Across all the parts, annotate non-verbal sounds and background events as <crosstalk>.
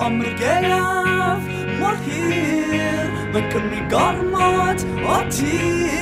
Omr gelaf mor hir Mae Cymru gormod o tir.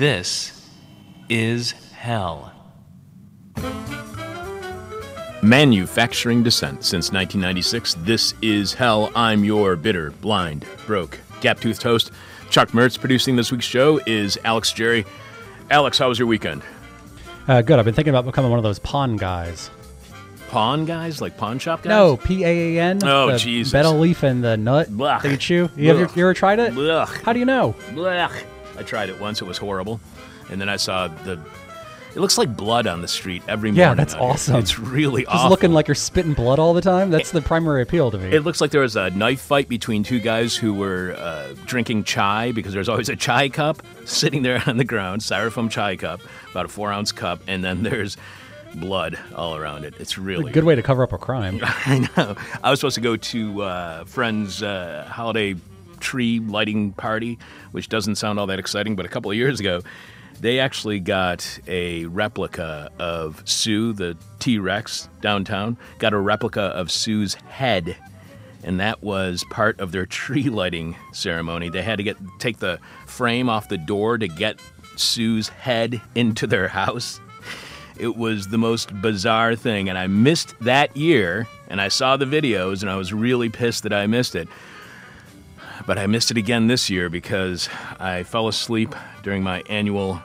This is hell. Manufacturing Descent since 1996. This is Hell. I'm your bitter, blind, broke, gap toothed host. Chuck Mertz producing this week's show is Alex Jerry. Alex, how was your weekend? Uh, good. I've been thinking about becoming one of those pawn guys. Pawn guys? Like pawn shop guys? No, P A A N. Oh, the Jesus. Betel leaf and the nut Blech. that you chew. You ever, you ever tried it? Blech. How do you know? Blech. I tried it once. It was horrible. And then I saw the. It looks like blood on the street every morning. Yeah, that's awesome. It's really Just awful. looking like you're spitting blood all the time. That's the primary appeal to me. It looks like there was a knife fight between two guys who were uh, drinking chai because there's always a chai cup <laughs> sitting there on the ground, styrofoam chai cup, about a four ounce cup, and then <laughs> there's blood all around it. It's really a Good way to cover up a crime. <laughs> I know. I was supposed to go to uh, friend's uh, holiday tree lighting party, which doesn't sound all that exciting, but a couple of years ago, they actually got a replica of Sue, the T Rex downtown, got a replica of Sue's head. And that was part of their <laughs> tree lighting ceremony. They had to get take the frame off the door to get Sue's head into their house. It was the most bizarre thing, and I missed that year. And I saw the videos, and I was really pissed that I missed it. But I missed it again this year because I fell asleep during my annual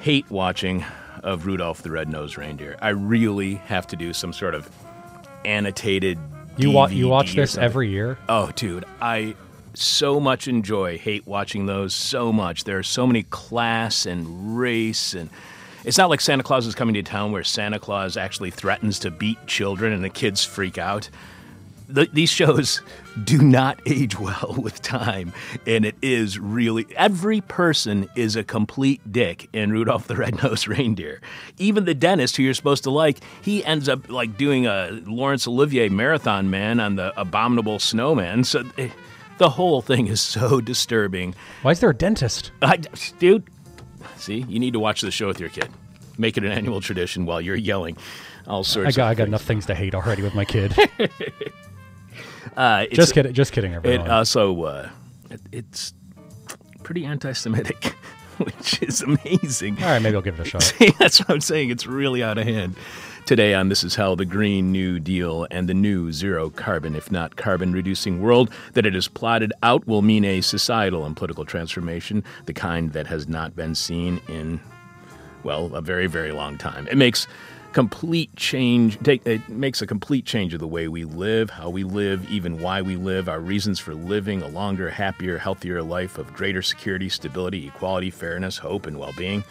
hate watching of Rudolph the Red-Nosed Reindeer. I really have to do some sort of annotated. You watch you watch this something. every year. Oh, dude, I so much enjoy hate watching those so much. There are so many class and race and it's not like Santa Claus is coming to town where Santa Claus actually threatens to beat children and the kids freak out. Th these shows do not <laughs> age well with time, and it is really every person is a complete dick in Rudolph the Red-Nosed Reindeer. Even the dentist who you're supposed to like, he ends up like doing a Laurence Olivier marathon man on the Abominable Snowman. So eh, the whole thing is so <laughs> disturbing. Why is there a dentist? I, dude, see, you need to watch the show with your kid. Make it an annual tradition while you're yelling all sorts. I got I got things. enough things to hate already with my kid. <laughs> Uh, it's- just kidding. Just kidding, It everyone. also uh, it, it's pretty anti-Semitic, <laughs> which is amazing. all right, maybe I'll give it a shot. See, <laughs> that's what I'm saying. It's really out of hand. Today on This Is Hell, the Green New Deal and the new zero carbon, if not carbon reducing world that it is plotted out will mean a societal and political transformation, the kind that has not been seen in, well, a very, very long time. It makes complete change take it makes a complete change of the way we live how we live even why we live our reasons for living a longer happier healthier life of greater security stability equality fairness hope and well-being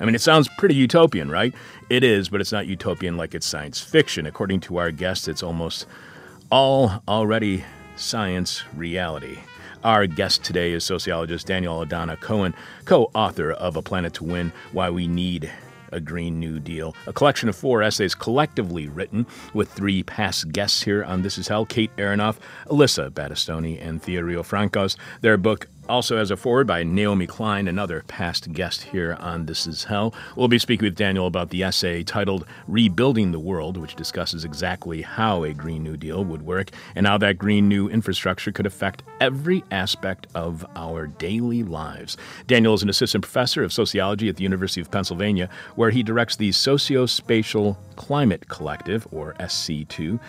I mean, it sounds pretty utopian, right? It is, but it's not utopian like it's science fiction. According to our guest, it's almost all already science reality. Our guest today is sociologist Daniel Aldana Cohen, co author of A Planet to Win Why We Need a Green New Deal, a collection of four essays collectively written with three past guests here on This Is Hell Kate Aronoff, Alyssa Battistoni, and Thea Riofrancos. Their book also as a forward by Naomi Klein, another past guest here on This Is Hell. We'll be speaking with Daniel about the essay titled Rebuilding the World, which discusses exactly how a Green New Deal would work and how that green new infrastructure could affect every aspect of our daily lives. Daniel is an assistant professor of sociology at the University of Pennsylvania, where he directs the Sociospatial Climate Collective, or SC2.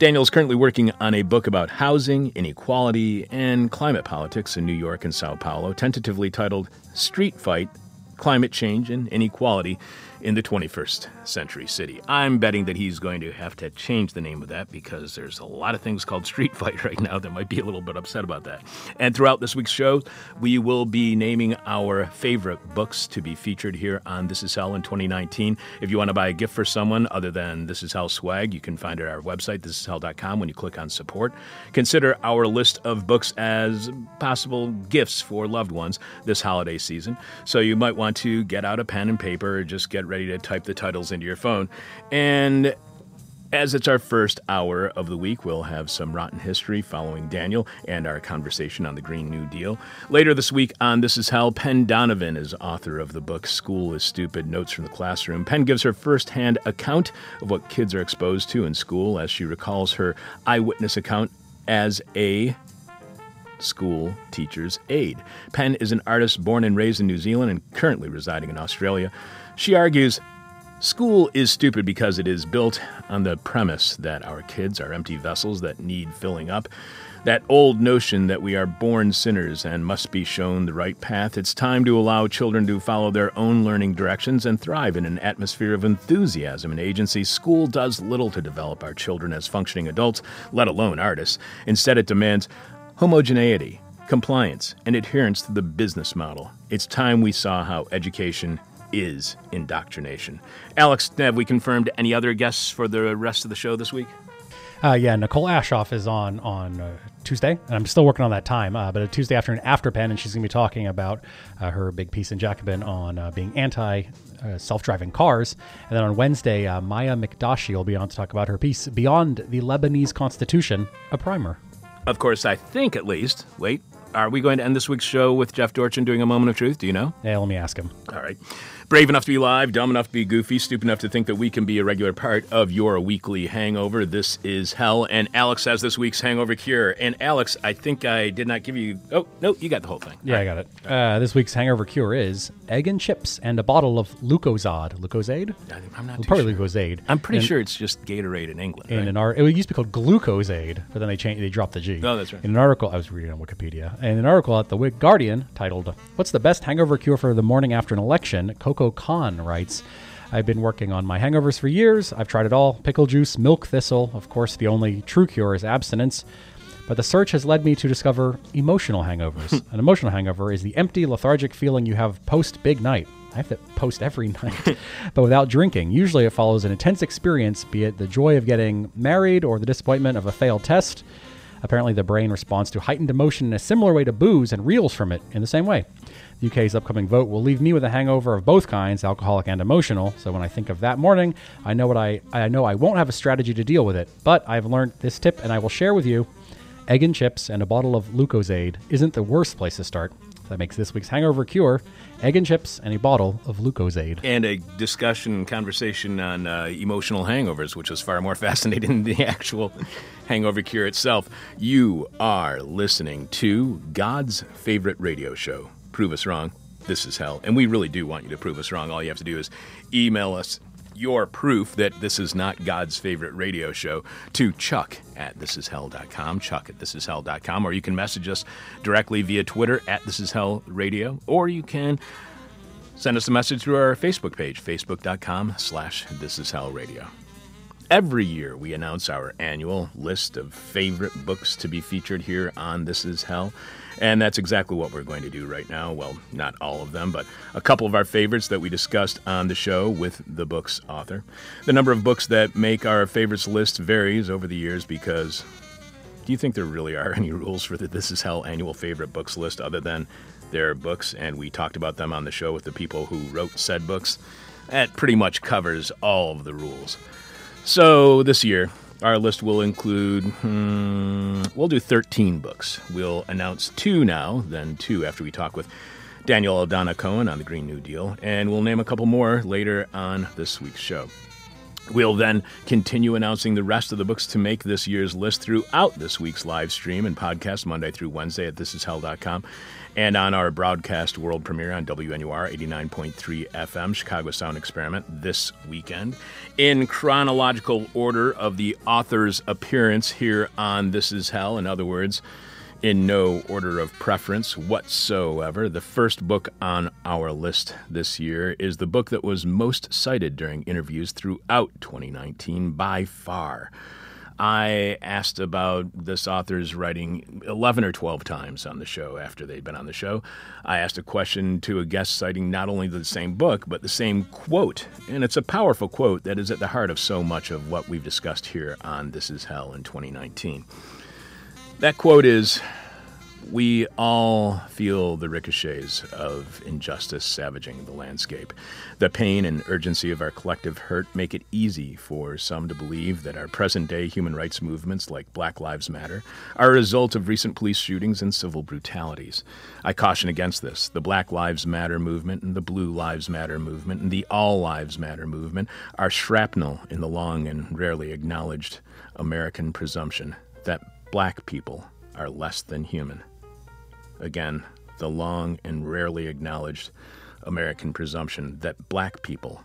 Daniel is currently working on a book about housing, inequality, and climate politics in New York and Sao Paulo, tentatively titled Street Fight Climate Change and Inequality in the 21st Century City. I'm betting that he's going to have to change the name of that because there's a lot of things called Street Fight <laughs> right now that might be a little bit upset about that. And throughout this week's show, we will be naming our favorite books to be featured here on This Is Hell in 2019. If you want to buy a gift for someone other than This Is Hell swag, you can find it at our website, thisishell.com, when you click on support. Consider our list of books as possible gifts for loved ones this holiday season. So you might want to get out a pen and paper or just get ready to type the titles into your phone. And as it's our first hour of the week, we'll have some rotten history following Daniel and our conversation on the Green New Deal. Later this week on This Is Hell, Penn Donovan is author of the book School is Stupid Notes from the Classroom. Penn gives her firsthand account of what kids are exposed to in school as she recalls her eyewitness account as a school teacher's aide. Penn is an artist born and raised in New Zealand and currently residing in Australia. She argues School is stupid because it is built on the premise that our kids are empty vessels that need filling up. That old notion that we are born sinners and must be shown the right path. It's time to allow children to follow their own learning directions and thrive in an atmosphere of enthusiasm and agency. School does little to develop our children as functioning adults, let alone artists. Instead, it demands homogeneity, compliance, and adherence to the business model. It's time we saw how education is indoctrination. Alex, have we confirmed any other guests for the rest of the show this week? Uh, yeah, Nicole Aschoff is on on uh, Tuesday, and I'm still working on that time. Uh, but a Tuesday afternoon after Penn, and she's going to be talking about uh, her big piece in Jacobin on uh, being anti uh, self-driving cars. And then on Wednesday, Maya Mikdashi will be on to talk about her piece Beyond the Lebanese Constitution, a primer. Of course, I think at least. Wait, are we going to end this week's show with Jeff Dorchin doing a moment of truth? Do you know? Yeah, let me ask him. All right. Brave enough to be live, dumb enough to be goofy, stupid enough to think that we can be a regular part of your weekly hangover. This is hell. And Alex has this week's hangover cure. And Alex, I think I did not give you. Oh, no, you got the whole thing. Yeah, I got it. Uh, this week's hangover cure is egg and chips and a bottle of Lucozade. Lucozade? I'm not too Probably sure. Lucozade. I'm pretty And- sure it's just Gatorade in England. in right? an art. It used to be called Glucozade, but then they changed. They dropped the G. Oh, that's right. In an article, I was reading on Wikipedia, and an article at the Whig Guardian titled "What's the best hangover cure for the morning after an election?" Coco Khan writes. I've been working on my hangovers for years. I've tried it all pickle juice, milk thistle. Of course, the only true cure is abstinence. But the search has led me to discover emotional hangovers. <laughs> An emotional hangover is the empty, lethargic feeling you have post big night. I have to post every <laughs> night, but without drinking. Usually it follows an intense experience, be it the joy of getting married or the disappointment of a failed test. Apparently, the brain responds to heightened emotion in a similar way to booze and reels from it in the same way. The UK's upcoming vote will leave me with a hangover of both kinds, alcoholic and emotional. So when I think of that morning, I know what I I know I won't have a strategy to deal with it. But I've learned this tip and I will share with you. Egg and chips and a bottle of Lucozade isn't the worst place to start. That makes this week's hangover cure egg and chips and a bottle of Lucozade. and a discussion and conversation on uh, emotional hangovers, which was far more <laughs> fascinating than the actual hangover cure itself. You are listening to God's favorite radio show. Prove us wrong. This is hell. And we really do want you to prove us wrong. All you have to do is email us your proof that this is not God's favorite radio show to chuck at thisishell.com, chuck at thisishell.com, or you can message us directly via Twitter at thisishell radio, or you can send us a message through our Facebook page, facebook.com slash thisishellradio. Every year we announce our annual list of favorite books to be featured here on This Is Hell. And that's exactly what we're going to do right now. Well, not all of them, but a couple of our favorites that we discussed on the show with the book's author. The number of books that make our favorites list varies over the years because do you think there really are <laughs> any rules for the This Is Hell annual favorite books list other than their books? And we talked about them on the show with the people who wrote said books. That pretty much covers all of the rules. So this year, our list will include, hmm, we'll do 13 books. We'll announce two now, then two after we talk with Daniel Aldana Cohen on the Green New Deal, and we'll name a couple more later on this week's show. We'll then continue announcing the rest of the books to make this year's list throughout this week's live stream and podcast Monday through Wednesday at thisishell.com and on our broadcast world premiere on WNUR 89.3 FM Chicago Sound Experiment this weekend. In chronological order of the author's appearance here on This Is Hell, in other words, In no order of preference whatsoever, the first book on our list this year is the book that was most cited during interviews throughout 2019 by far. I asked about this author's writing 11 or 12 times on the show after they'd been on the show. I asked a question to a guest citing not only the same book, but the same quote. And it's a powerful quote that is at the heart of so much of what we've discussed here on This Is Hell in 2019. That quote is we all feel the ricochets of injustice savaging the landscape. The pain and urgency of our collective hurt make it easy for some to believe that our present day human rights movements, like Black Lives Matter, are a result of recent police shootings and civil brutalities. I caution against this. The Black Lives Matter movement and the Blue Lives Matter movement and the All Lives Matter movement are shrapnel in the long and rarely acknowledged American presumption that black people are less than human. Again, the long and rarely acknowledged American presumption that black people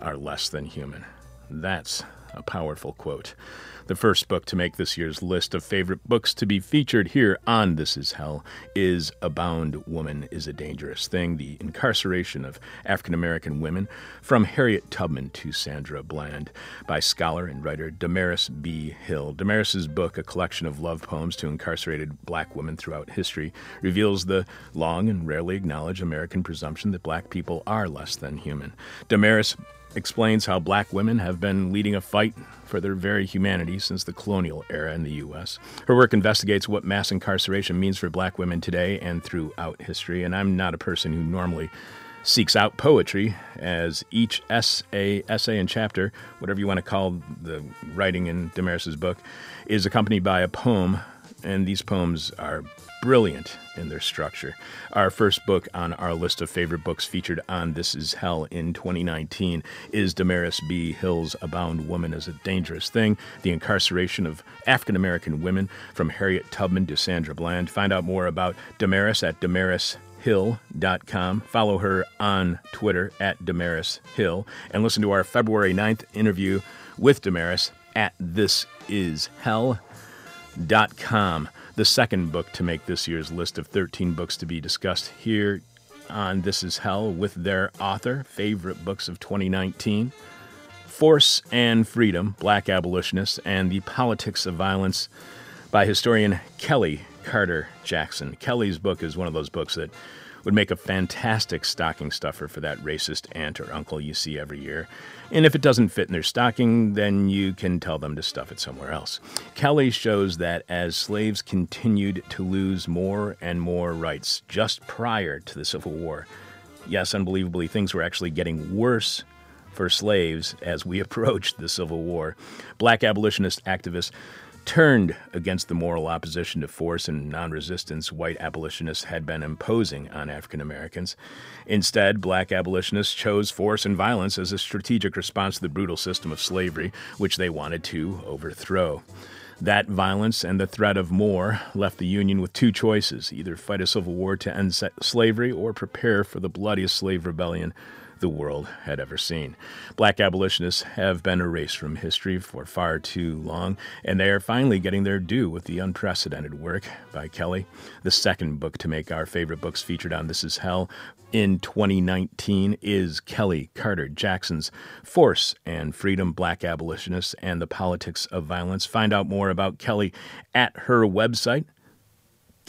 are less than human. That's a powerful quote. The first book to make this year's list of favorite books to be featured here on This Is Hell is A Bound Woman is a Dangerous Thing The Incarceration of African American Women from Harriet Tubman to Sandra Bland by scholar and writer Damaris B. Hill. Damaris's book, a collection of love poems to incarcerated black women throughout history, reveals the long and rarely acknowledged American presumption that black people are less than human. Damaris explains how black women have been leading a fight for their very humanity since the colonial era in the U.S. Her work investigates what mass incarceration means for black women today and throughout history, and I'm not a person who normally seeks out poetry, as each essay, essay and chapter, whatever you want to call the writing in Damaris's book, is accompanied by a poem, and these poems are brilliant in their structure. Our first book on our list of favorite books featured on This Is Hell in 2019 is Damaris B. Hill's A Bound Woman is a Dangerous Thing The Incarceration of African American Women from Harriet Tubman to Sandra Bland. Find out more about Damaris at damarishill.com. Follow her on Twitter at Damaris Hill and listen to our February 9th interview with Damaris at thisishell.com the second book to make this year's list of 13 books to be discussed here on This Is Hell with their author, favorite books of 2019 Force and Freedom Black Abolitionists and the Politics of Violence by historian Kellie Carter Jackson. Kellie's book is one of those books that would make a fantastic stocking stuffer for that racist aunt or uncle you see every year. And if it doesn't fit in their stocking, then you can tell them to stuff it somewhere else. Kellie shows that as slaves continued to lose more and more rights just prior to the Civil War, yes, unbelievably, things were actually getting worse for slaves as we <laughs> approached the Civil War. Black abolitionist activists turned against the moral opposition to force and non resistance white abolitionists had been imposing on African Americans. Instead, black abolitionists chose force and violence as a strategic response to the brutal system of slavery, which they wanted to overthrow. That violence and the threat of more left the Union with two choices either fight a civil war to end slavery or prepare for the bloodiest slave rebellion the world had ever seen. Black abolitionists have been erased from history for far too long, and they are finally getting their due with the unprecedented work by Kellie. The second book to make our favorite books featured on This Is Hell in 2019 is Kellie Carter Jackson's Force and Freedom Black Abolitionists and the Politics of Violence. Find out more about Kellie at her website,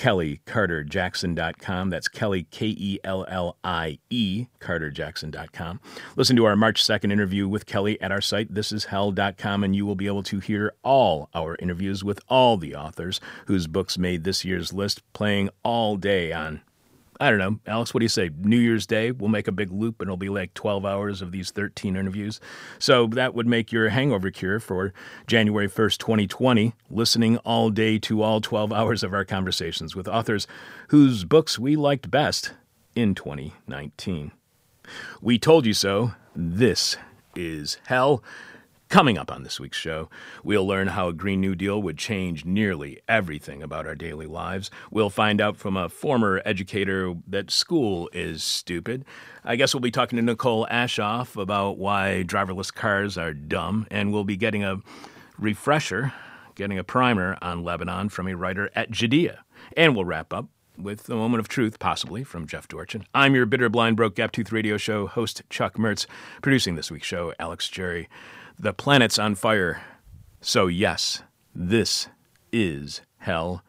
kelliecarterjackson.com. That's Kellie, K E L L I E, carterjackson.com. Listen to our March 2nd interview with Kellie at our site, thisishell.com, and you will be able to hear all our interviews with all the authors whose books made this year's list, playing all day on I don't know, Alex, what do you say? New Year's Day, we'll make a big loop and it'll be like 12 hours of these 13 interviews. So that would make your hangover cure for January 1st, 2020, listening all day to all 12 hours of our conversations with authors whose books we liked best in 2019. We told you so. This is Hell. Coming up on this week's show, we'll learn how a Green New Deal would change nearly everything about our daily lives. We'll find out from a former educator that school is stupid. I guess we'll be talking to Nicole Aschoff about why driverless cars are dumb, and we'll be getting a refresher, getting a primer on Lebanon from a writer at Jadaliyya. And we'll wrap up with a moment of truth, possibly, from Jeff Dorchin. I'm your bitter, blind, broke, gap-tooth radio show host, Chuck Mertz. Producing this week's show, Alex Jerry. The planet's on fire. So, yes, this is hell.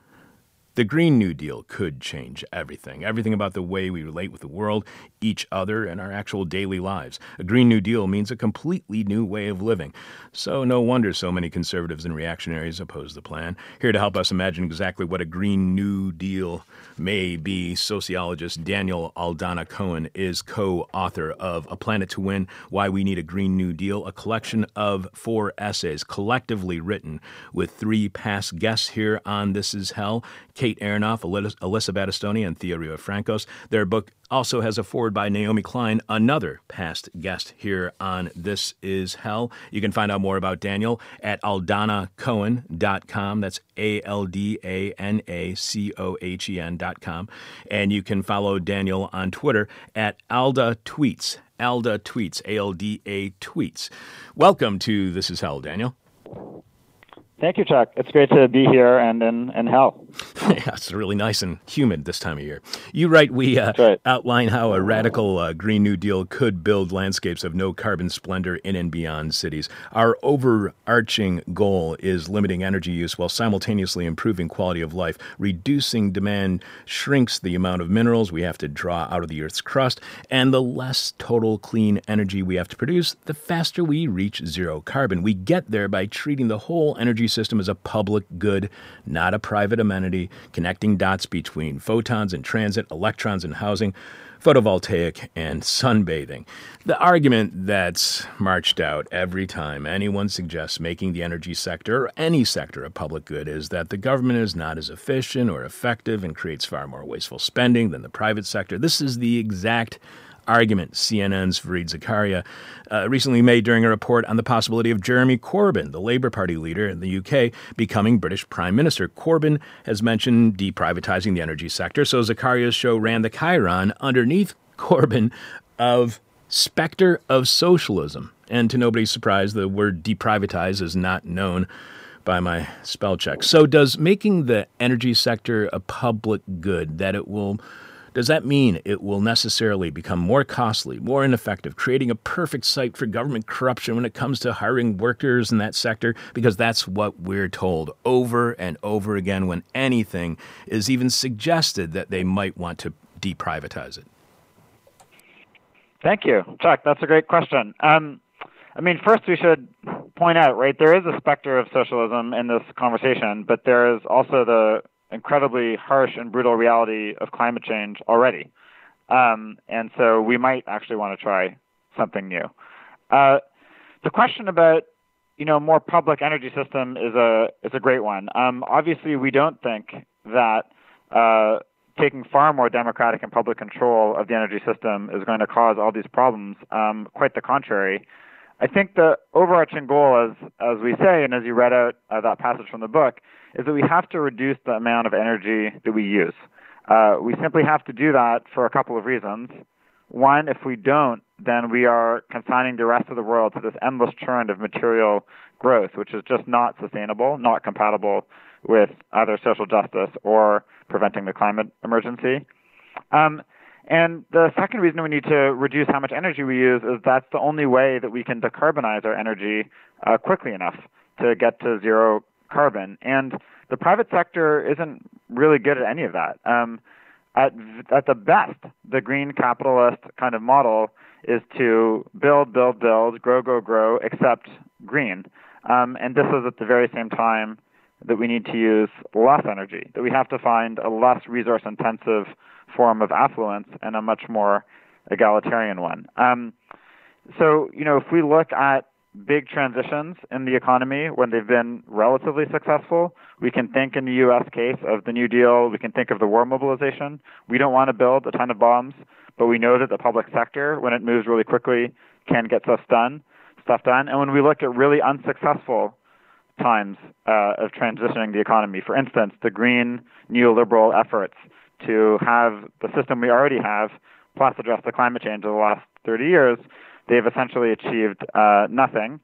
The Green New Deal could change everything, everything about the way we relate with the world, each other, and our actual daily lives. A Green New Deal means a completely new way of living. So, no wonder so many conservatives and reactionaries oppose the plan. Here to help us imagine exactly what a Green New Deal may be, sociologist Daniel Aldana Cohen is co author of A Planet to Win Why We Need a Green New Deal, a collection of four essays collectively written with three past guests here on This Is Hell Kate Aronoff, Alyssa Battistoni, and Thea Riofrancos. Their book also has a forward by Naomi Klein, another past guest here on This Is Hell. You can find out more about Daniel at aldanacohen.com. That's A L D A N A C O H E N.com. And you can follow Daniel on Twitter at Alda Tweets. Alda Tweets, A L D A Tweets. Welcome to This Is Hell, Daniel. Thank you, Chuck. It's great to be here and in, in hell. <laughs> yeah, it's really nice and humid this time of year. You write we uh, right. outline how a radical uh, Green New Deal could build landscapes of no carbon splendor in and beyond cities. Our overarching goal is limiting energy use while simultaneously improving quality of life. Reducing demand shrinks the amount of minerals we have to draw out of the Earth's crust, and the less total clean energy we have to produce, the faster we reach zero carbon. We get there by treating the whole energy system as a public good, not a private amenity, connecting dots between photons and transit, electrons and housing, photovoltaic and sunbathing. The argument that's marched out every time anyone suggests making the energy sector or any sector a public good is that the government is not as efficient or effective and creates far more wasteful spending than the private sector. This is the exact argument CNN's Fareed Zakaria uh, recently made during a report on the possibility of Jeremy Corbyn, the Labour Party leader in the UK, becoming British Prime Minister. Corbyn has mentioned deprivatizing the energy sector, so Zakaria's show ran the chyron underneath Corbyn of specter of socialism. And to nobody's surprise, the word deprivatize is not known by my spell check. So, does making the energy sector a public good that it will does that mean it will necessarily become more costly, more ineffective, creating a perfect site for government corruption when it comes to hiring workers in that sector? Because that's what we're told over and over again when anything is even suggested that they might want to deprivatize it. Thank you, Chuck. That's a great question. Um, I mean, first we should point out, right, there is a specter of socialism in this conversation, but there is also the incredibly harsh and brutal reality of climate change already. Um, and so we might actually want to try something new. Uh, the question about you know more public energy system is a is a great one. Um, obviously, we don't think that uh, taking far more democratic and public control of the energy system is going to cause all these problems. Um, quite the contrary. I think the overarching goal, as as we say, and as you read out uh, that passage from the book, is that we have to reduce the amount of energy that we use. Uh, we simply have to do that for a couple of reasons. One, if we don't, then we are consigning the rest of the world to this endless trend of material growth, which is just not sustainable, not compatible with either social justice or preventing the climate emergency. Um, and the second reason we need to reduce how much energy we use is that's the only way that we can decarbonize our energy uh, quickly enough to get to zero carbon. And the private sector isn't really good at any of that. Um, at at the best, the green capitalist kind of model is to build, build, build, grow, grow, grow, except green. Um, and this is at the very same time that we need to use less energy, that we have to find a less resource intensive form of affluence and a much more egalitarian one. Um, so, you know, if we look at big transitions in the economy when they've been relatively successful. We can think in the U.S. case of the New Deal. We can think of the war mobilization. We don't want to build a ton of bombs, but we know that the public sector, when it moves really quickly, can get stuff done. Stuff done. And when we look at really unsuccessful times uh, of transitioning the economy, for instance, the green neoliberal efforts to have the system we already have, plus address the climate change of the last 30 years, they've essentially achieved uh, nothing.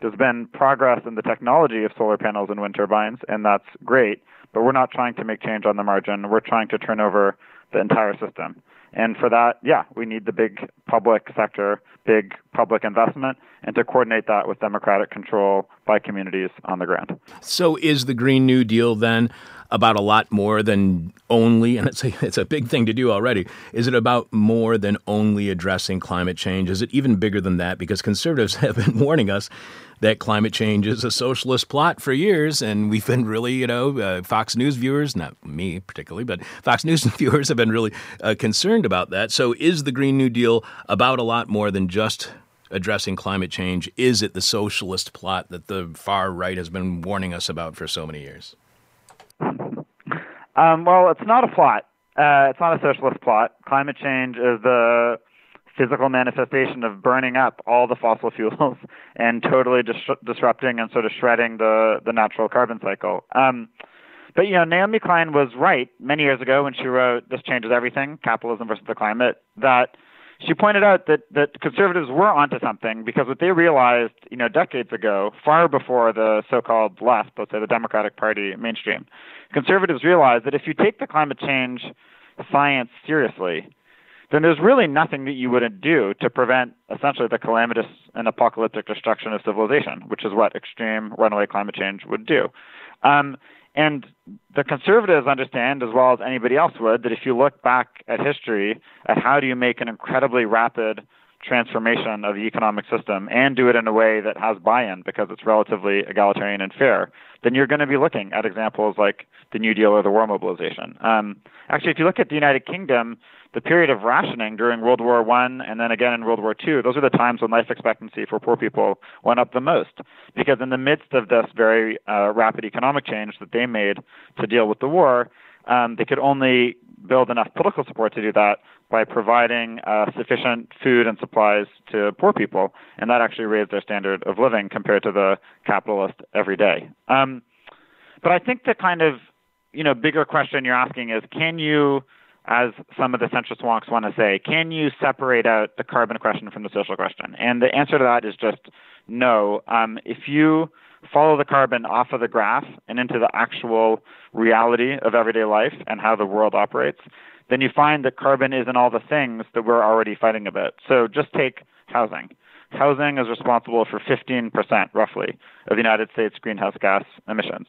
there's been progress in the technology of solar panels and wind turbines, and that's great. But we're not trying to make change on the margin. We're trying to turn over the entire system. And for that, yeah, we need the big public sector, big public investment, and to coordinate that with democratic control by communities on the ground. So, is the Green New Deal then about a lot more than only, and it's a, <laughs> it's a big thing to do already, is it about more than only addressing climate change? Is it even bigger than that? Because conservatives <laughs> have been warning us that climate change is a socialist plot for years, and we've been really, you know, uh, Fox News viewers, not me particularly, but Fox News <laughs> viewers have been really uh, concerned about that. So, is the Green New Deal about a lot more than just addressing climate change? Is it the socialist plot that the far right has been warning us about for so many years? Um, well, it's not a plot. Uh, it's not a socialist plot. Climate change is the physical manifestation of burning up all the fossil fuels <laughs> and totally dis- disrupting and sort of shredding the, the natural carbon cycle. Um, but you know, Naomi Klein was right many years ago when she wrote "This Changes Everything: Capitalism versus the Climate." That she pointed out that that conservatives were onto something because what they realized, you know, decades ago, far before the so-called left, let's say the Democratic Party mainstream, conservatives realized that if you take the climate change science seriously, then there's really nothing that you wouldn't do to prevent essentially the calamitous and apocalyptic destruction of civilization, which is what extreme runaway climate change would do. Um, and the conservatives understand, as well as anybody else would, that if you look back at history at how do you make an incredibly rapid transformation of the economic system and do it in a way that has buy-in because it's relatively egalitarian and fair, then you're going to be looking at examples like the New Deal or the war mobilization. Um, actually, if you look at the United Kingdom, the period of rationing during World War One and then again in World War Two, those are the times when life expectancy for poor people went up the most. Because in the midst of this very uh, rapid economic change that they made to deal with the war, um, they could only build enough political support to do that by providing uh, sufficient food and supplies to poor people, and that actually raised their standard of living compared to the capitalist everyday. Um, but I think the kind of you know bigger question you're asking is, can you as some of the centrist wonks want to say, can you separate out the carbon question from the social question? And the answer to that is just no. Um, if you follow the carbon off of the graph and into the actual reality of everyday life and how the world operates, then you find that carbon isn't all the things that we're already fighting about. So just take housing. Housing is responsible for 15% roughly of the United States greenhouse gas emissions.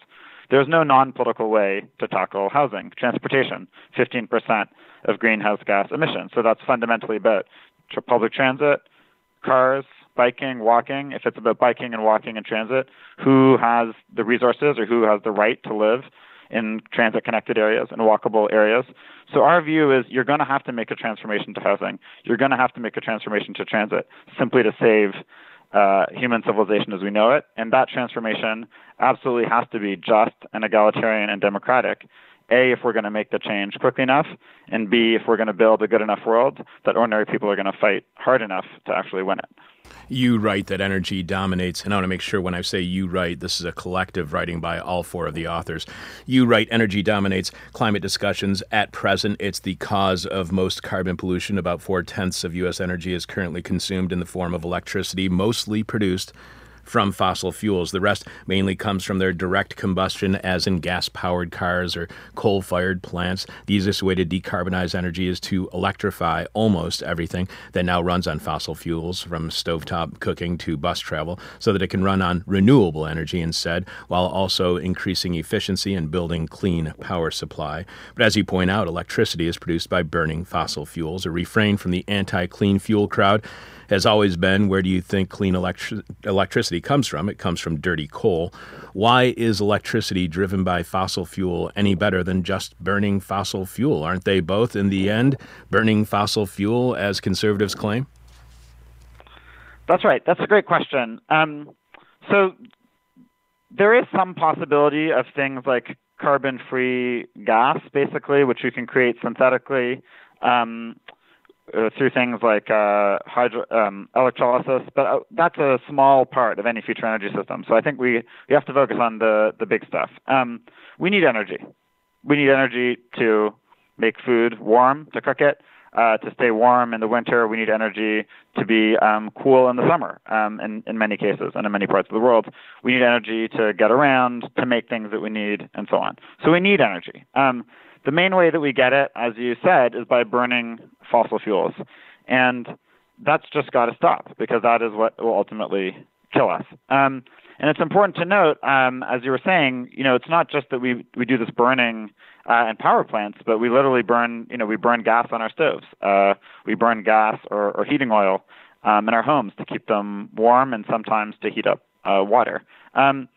There's no non-political way to tackle housing. Transportation, 15% of greenhouse gas emissions. So that's fundamentally about public transit, cars, biking, walking. If it's about biking and walking and transit, who has the resources or who has the right to live in transit connected areas and walkable areas. So our view is you're going to have to make a transformation to housing. You're going to have to make a transformation to transit simply to save uh, human civilization as we know it. And that transformation absolutely has to be just and egalitarian and democratic. A, if we're going to make the change quickly enough, and B, if we're going to build a good enough world that ordinary people are going to fight hard enough to actually win it. You write that energy dominates, and I want to make sure when I say you write, this is a collective writing by all four of the authors. You write energy dominates climate discussions. At present, it's the cause of most carbon pollution. About four tenths of U.S. energy is currently consumed in the form of electricity, mostly produced from fossil fuels. The rest mainly comes from their direct combustion, as in gas powered cars or coal fired plants. The easiest way to decarbonize energy is to electrify almost everything that now runs on fossil fuels, from stovetop cooking to bus travel, so that it can run on renewable energy instead, while also increasing efficiency and building clean power supply. But as you point out, electricity is produced by burning fossil fuels. A refrain from the anti clean fuel crowd has always been where do you think clean electri- electricity comes from? It comes from dirty coal. Why is electricity driven by fossil fuel any better than just burning fossil fuel? Aren't they both, in the end, burning fossil fuel, as conservatives claim? That's right. That's a great question. Um, so there is some possibility of things like carbon free gas, basically, which you can create synthetically. Um, uh, through things like uh, hydro, um, electrolysis, but uh, that's a small part of any future energy system. So I think we, we have to focus on the, the big stuff. Um, we need energy. We need energy to make food warm, to cook it, uh, to stay warm in the winter. We need energy to be um, cool in the summer. Um, in, in many cases, and in many parts of the world, we need energy to get around, to make things that we need, and so on. So we need energy. The main way that we get it, as you said, is by burning fossil fuels, and that's just got to stop because that is what will ultimately kill us. Um, and it's important to note, um, as you were saying, you know, it's not just that we we do this burning uh, in power plants, but we literally burn, you know, we burn gas on our stoves. Uh, we burn gas or, or heating oil um, in our homes to keep them warm and sometimes to heat up uh, water. Um,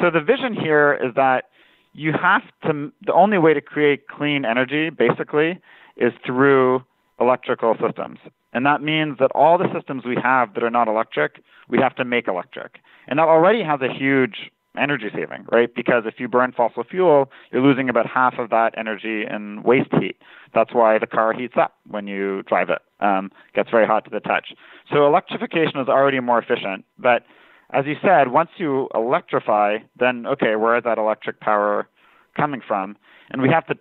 so the vision here is that you have to. The only way to create clean energy, basically, is through electrical systems. And that means that all the systems we have that are not electric, we have to make electric. And that already has a huge energy saving, right? Because if you burn fossil fuel, you're losing about half of that energy in waste heat. That's why the car heats up when you drive it. Um, gets very hot to the touch. So electrification is already more efficient. But as you said, once you electrify, then okay, where is that electric power coming from? And we have to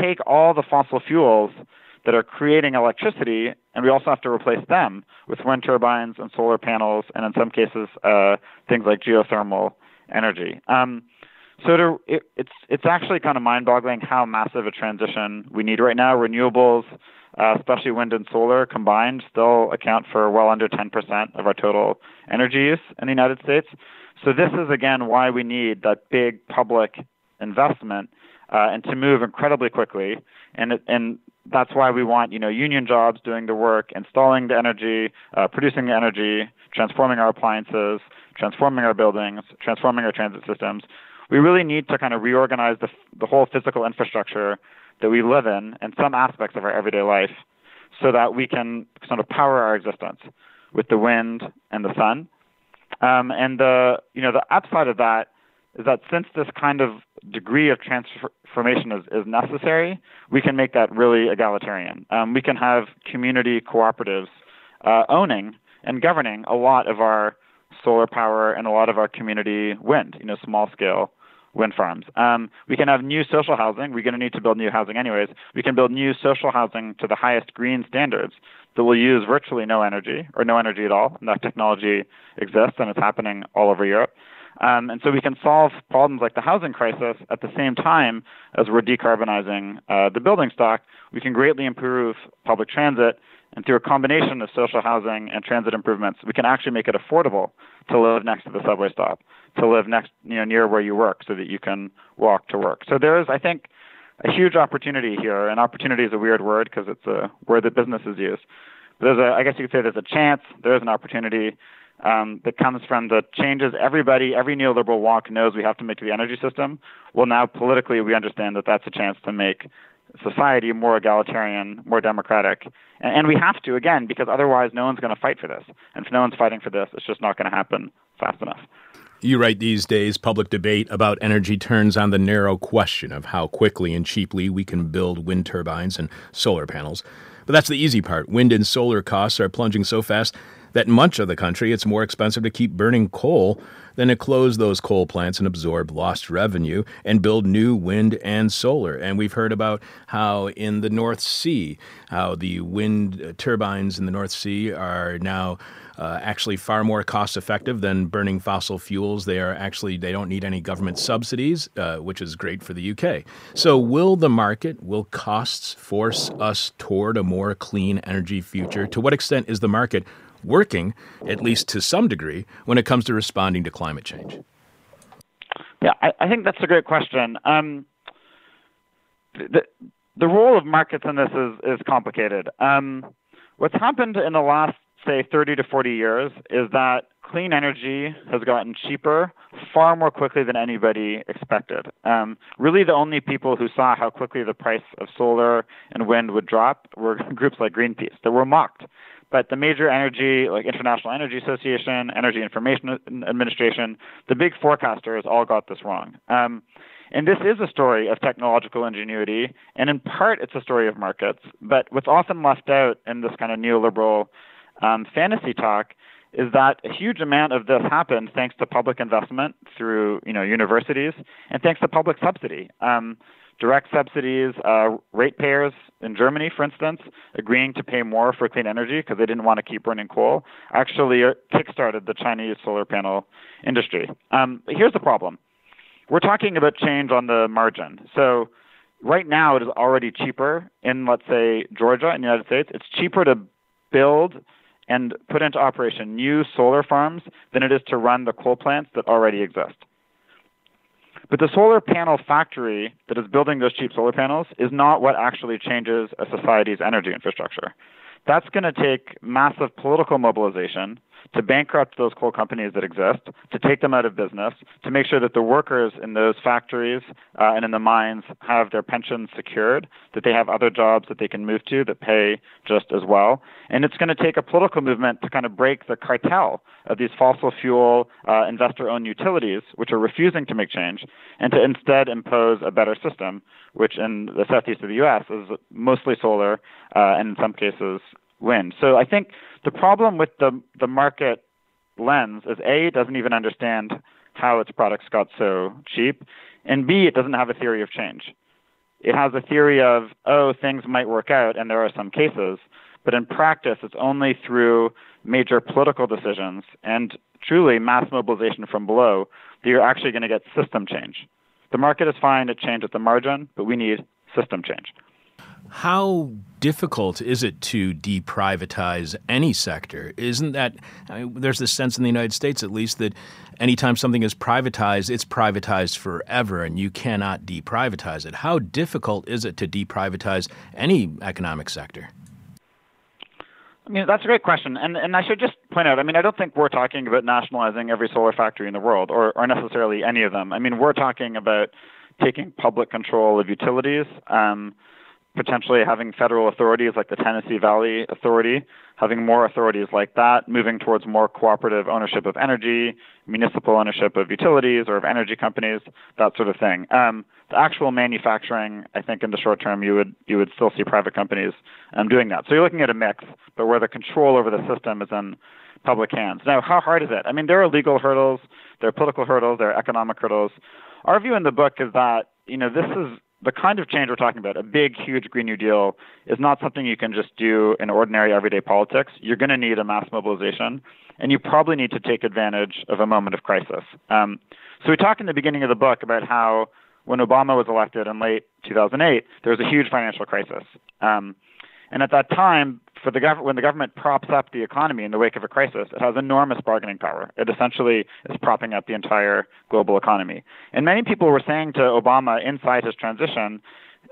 take all the fossil fuels that are creating electricity, and we also have to replace them with wind turbines and solar panels, and in some cases, uh, things like geothermal energy. Um, so to, it, it's it's actually kind of mind-boggling how massive a transition we need right now. Renewables, uh, especially wind and solar combined, still account for well under 10% of our total energy use in the United States. So this is again why we need that big public investment uh, and to move incredibly quickly. And it, and that's why we want you know union jobs doing the work, installing the energy, uh, producing the energy, transforming our appliances, transforming our buildings, transforming our transit systems. We really need to kind of reorganize the the whole physical infrastructure that we live in and some aspects of our everyday life, so that we can sort of power our existence with the wind and the sun. Um, and the you know the upside of that is that since this kind of degree of transformation is, is necessary, we can make that really egalitarian. Um, we can have community cooperatives uh, owning and governing a lot of our solar power and a lot of our community wind, you know, small scale wind farms. Um, we can have new social housing. We're going to need to build new housing anyways. We can build new social housing to the highest green standards that will use virtually no energy or no energy at all. And that technology exists and it's happening all over Europe. Um, and so we can solve problems like the housing crisis at the same time as we're decarbonizing uh, the building stock. We can greatly improve public transit, and through a combination of social housing and transit improvements, we can actually make it affordable to live next to the subway stop, to live next, you know, near where you work, so that you can walk to work. So there is, I think, a huge opportunity here. And opportunity is a weird word because it's a word that businesses use. But there's a, I guess you could say, there's a chance, there is an opportunity um, that comes from the changes everybody, every neoliberal walk knows we have to make to the energy system. Well, now politically, we understand that that's a chance to make society more egalitarian, more democratic. And, and we have to, again, because otherwise no one's going to fight for this. And if no one's fighting for this, it's just not going to happen fast enough. You write these days public debate about energy turns on the narrow question of how quickly and cheaply we can build wind turbines and solar panels. But that's the easy part. Wind and solar costs are plunging so fast that in much of the country it's more expensive to keep burning coal than to close those coal plants and absorb lost revenue and build new wind and solar. And we've heard about how in the North Sea, how the wind turbines in the North Sea are now uh, actually far more cost effective than burning fossil fuels. They are actually they don't need any government subsidies, uh, which is great for the UK. So will the market, will costs force us toward a more clean energy future? To what extent is the market working, at least to some degree, when it comes to responding to climate change? Yeah, I, I think that's a great question. Um, the, the role of markets in this is, is complicated. Um, what's happened in the last, say, 30 to 40 years is that clean energy has gotten cheaper far more quickly than anybody expected. Um, really, the only people who saw how quickly the price of solar and wind would drop were <laughs> groups like Greenpeace that were mocked but the major energy, like International Energy Association, Energy Information Administration, the big forecasters all got this wrong. Um, and this is a story of technological ingenuity, and in part it's a story of markets. But what's often left out in this kind of neoliberal um, fantasy talk is that a huge amount of this happened thanks to public investment through you know universities and thanks to public subsidy. Um, direct subsidies, uh, ratepayers in Germany, for instance, agreeing to pay more for clean energy because they didn't want to keep burning coal, actually uh, kickstarted the Chinese solar panel industry. Um, here's the problem we're talking about change on the margin. So right now it is already cheaper in, let's say, Georgia in the United States. It's cheaper to build and put into operation new solar farms than it is to run the coal plants that already exist. But the solar panel factory that is building those cheap solar panels is not what actually changes a society's energy infrastructure. That's going to take massive political mobilization to bankrupt those coal companies that exist, to take them out of business, to make sure that the workers in those factories uh, and in the mines have their pensions secured, that they have other jobs that they can move to that pay just as well. And it's going to take a political movement to kind of break the cartel of these fossil fuel uh, investor owned utilities, which are refusing to make change, and to instead impose a better system, which in the southeast of the U.S. is mostly solar uh, and in some cases wind. So I think the problem with the the market lens is A, it doesn't even understand how its products got so cheap, and B, it doesn't have a theory of change. It has a theory of, oh, things might work out, and there are some cases, but in practice, it's only through major political decisions and truly mass mobilization from below that you're actually going to get system change. The market is fine to change at the margin, but we need system change. How difficult is it to deprivatize any sector? Isn't that I mean, there's this sense in the United States, at least, that anytime something is privatized, it's privatized forever, and you cannot deprivatize it. How difficult is it to deprivatize any economic sector? I mean, that's a great question. And, and I should just point out, I mean, I don't think we're talking about nationalizing every solar factory in the world or, or necessarily any of them. I mean, we're talking about taking public control of utilities. Um, potentially having federal authorities like the Tennessee Valley Authority, having more authorities like that, moving towards more cooperative ownership of energy, municipal ownership of utilities or of energy companies, that sort of thing. Um, the actual manufacturing, I think, in the short term, you would you would still see private companies um, doing that. So you're looking at a mix, but where the control over the system is in public hands. Now, how hard is it? I mean, there are legal hurdles, there are political hurdles, there are economic hurdles. Our view in the book is that you know this is the kind of change we're talking about, a big, huge Green New Deal, is not something you can just do in ordinary, everyday politics. You're going to need a mass mobilization, and you probably need to take advantage of a moment of crisis. Um, so we talk in the beginning of the book about how when Obama was elected in late 2008, there was a huge financial crisis. Um, and at that time, for the gov- when the government props up the economy in the wake of a crisis, it has enormous bargaining power. It essentially is propping up the entire global economy. And many people were saying to Obama inside his transition,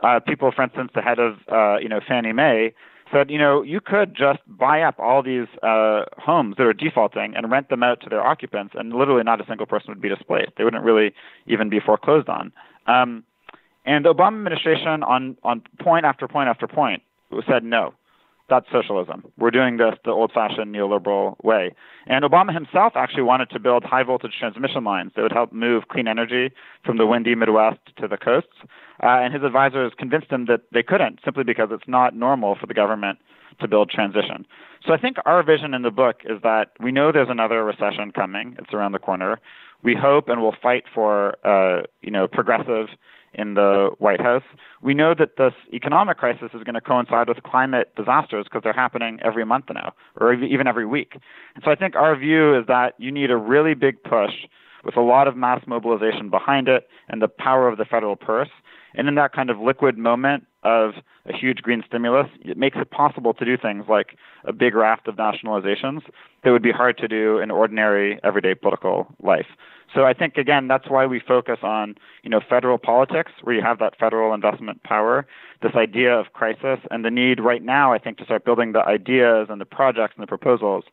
uh, people, for instance, the head of uh, you know Fannie Mae said, you know, you could just buy up all these uh, homes that are defaulting and rent them out to their occupants, and literally not a single person would be displaced. They wouldn't really even be foreclosed on. Um, and the Obama administration, on on point after point after point, said no. That's socialism. We're doing this the old fashioned neoliberal way. And Obama himself actually wanted to build high voltage transmission lines that would help move clean energy from the windy Midwest to the coasts. Uh, and his advisors convinced him that they couldn't simply because it's not normal for the government to build transition. So I think our vision in the book is that we know there's another recession coming. It's around the corner. We hope and will fight for, uh, you know, progressive in the White House. We know that this economic crisis is going to coincide with climate disasters because they're happening every month now, or even every week. And so I think our view is that you need a really big push with a lot of mass mobilization behind it and the power of the federal purse. And in that kind of liquid moment of a huge green stimulus, it makes it possible to do things like a big raft of nationalizations that would be hard to do in ordinary, everyday political life. So I think again that's why we focus on you know federal politics where you have that federal investment power, this idea of crisis, and the need right now I think to start building the ideas and the projects and the proposals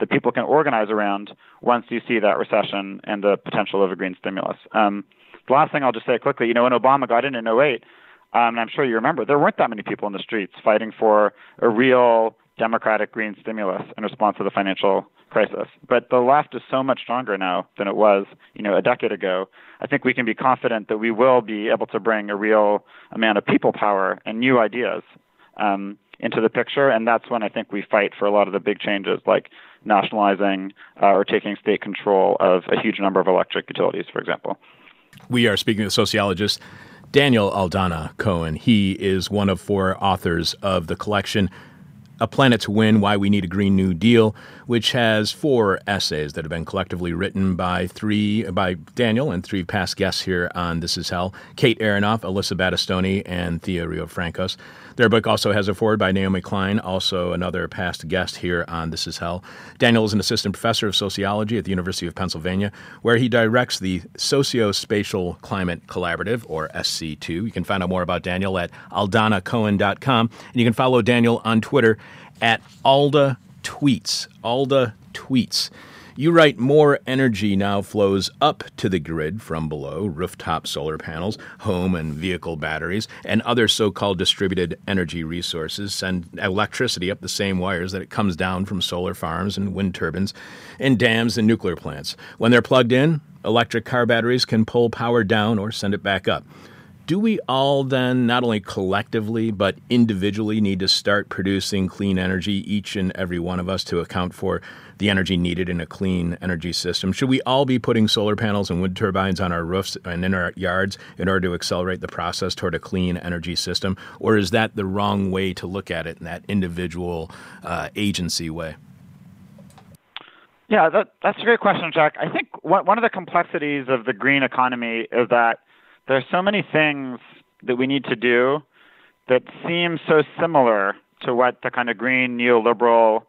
that people can organize around once you see that recession and the potential of a green stimulus. Um, the last thing I'll just say quickly, you know, when Obama got in in 08, um, and I'm sure you remember, there weren't that many people in the streets fighting for a real democratic green stimulus in response to the financial crisis. But the left is so much stronger now than it was, you know, a decade ago. I think we can be confident that we will be able to bring a real amount of people power and new ideas um, into the picture, and that's when I think we fight for a lot of the big changes, like nationalizing uh, or taking state control of a huge number of electric utilities, for example. We are speaking with sociologist Daniel Aldana Cohen. He is one of four authors of the collection a Planet to Win Why We Need a Green New Deal, which has four essays that have been collectively written by three by Daniel and three past guests here on This Is Hell Kate Aronoff, Alyssa Battistoni, and Thea Riofrancos. Their book also has a foreword by Naomi Klein, also another past guest here on This Is Hell. Daniel is an assistant professor of sociology at the University of Pennsylvania, where he directs the Socio-Spatial Climate Collaborative, or SC2. You can find out more about Daniel at aldanacohen.com, and you can follow Daniel on Twitter at Alda Tweets. Alda Tweets. You write more energy now flows up to the grid from below rooftop solar panels, home and vehicle batteries, and other so called distributed energy resources send electricity up the same wires that it comes down from solar farms and wind turbines and dams and nuclear plants. When they're plugged in, electric car batteries can pull power down or send it back up do we all then, not only collectively, but individually, need to start producing clean energy, each and every one of us, to account for the energy needed in a clean energy system? Should we all be putting solar panels and wind turbines on our roofs and in our yards in order to accelerate the process toward a clean energy system? Or is that the wrong way to look at it in that individual uh, agency way? Yeah, that, that's a great question, Jack. I think one, one of the complexities of the green economy is that there are so many things that we need to do that seem so similar to what the kind of green neoliberal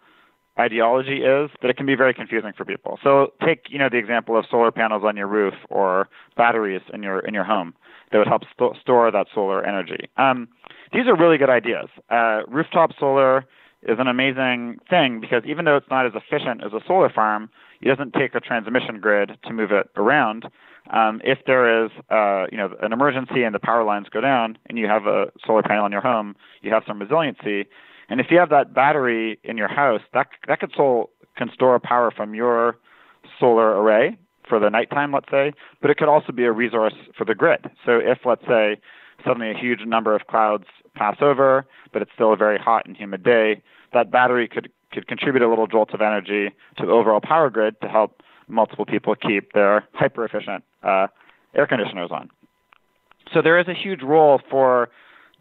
ideology is that it can be very confusing for people. So take you know the example of solar panels on your roof or batteries in your in your home that would help st- store that solar energy. Um, these are really good ideas. Uh, rooftop solar is an amazing thing because even though it's not as efficient as a solar farm, it doesn't take a transmission grid to move it around. Um, if there is, uh, you know, an emergency and the power lines go down, and you have a solar panel in your home, you have some resiliency. And if you have that battery in your house, that that could sol- can store power from your solar array for the nighttime, let's say, but it could also be a resource for the grid. So if, let's say, suddenly a huge number of clouds pass over, but it's still a very hot and humid day, that battery could could contribute a little jolt of energy to the overall power grid to help multiple people keep their hyper efficient uh, air conditioners on. So there is a huge role for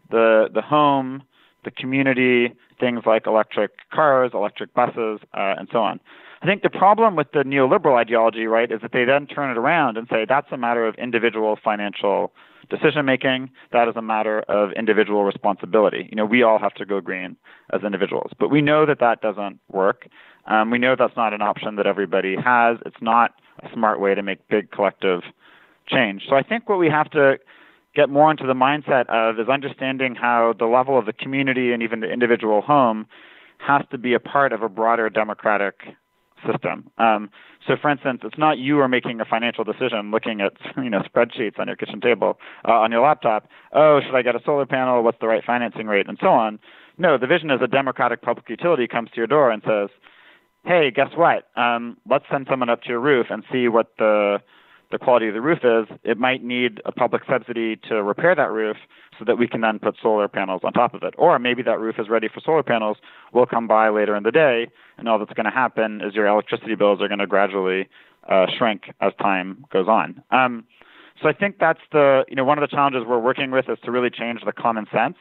the the home, the community, things like electric cars, electric buses, uh, and so on. I think the problem with the neoliberal ideology, right, is that they then turn it around and say that's a matter of individual financial decision making. That is a matter of individual responsibility. You know, we all have to go green as individuals, but we know that that doesn't work. Um, we know that's not an option that everybody has. It's not a smart way to make big collective change. So I think what we have to get more into the mindset of is understanding how the level of the community and even the individual home has to be a part of a broader democratic system. Um, so, for instance, it's not you are making a financial decision looking at you know spreadsheets on your kitchen table uh, on your laptop. Oh, should I get a solar panel? What's the right financing rate, and so on. No, the vision is a democratic public utility comes to your door and says, "Hey, guess what? Um, let's send someone up to your roof and see what the the quality of the roof is, it might need a public subsidy to repair that roof so that we can then put solar panels on top of it. Or maybe that roof is ready for solar panels. We'll come by later in the day, and all that's going to happen is your electricity bills are going to gradually uh, shrink as time goes on. Um, so I think that's the you know one of the challenges we're working with is to really change the common sense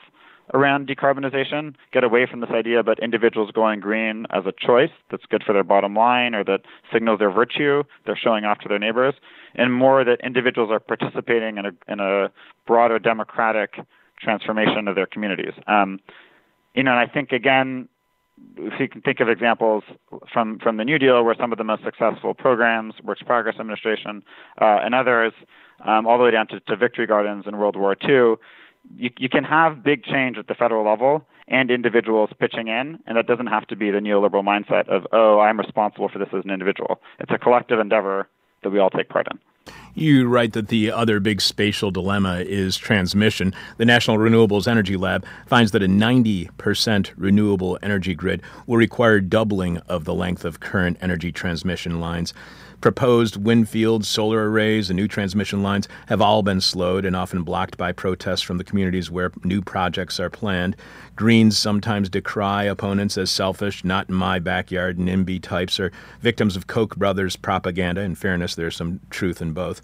around decarbonization, get away from this idea about individuals going green as a choice that's good for their bottom line or that signals their virtue, they're showing off to their neighbors, and more that individuals are participating in a, in a broader democratic transformation of their communities. Um, you know, and I think again, if you can think of examples from, from the New Deal, where some of the most successful programs, Works Progress Administration, uh, and others, um, all the way down to, to Victory Gardens in World War II, you, you can have big change at the federal level and individuals pitching in, and that doesn't have to be the neoliberal mindset of, oh, I'm responsible for this as an individual. It's a collective endeavor that we all take part in. You write that the other big spatial dilemma is transmission. The National Renewables Energy Lab finds that a 90% renewable energy grid will require doubling of the length of current energy transmission lines. Proposed wind fields, solar arrays, and new transmission lines have all been slowed and often blocked by protests from the communities where new projects are planned. Greens sometimes decry opponents as selfish, not in my backyard, NIMBY types, or victims of Koch brothers propaganda. In fairness, there's some truth in in both.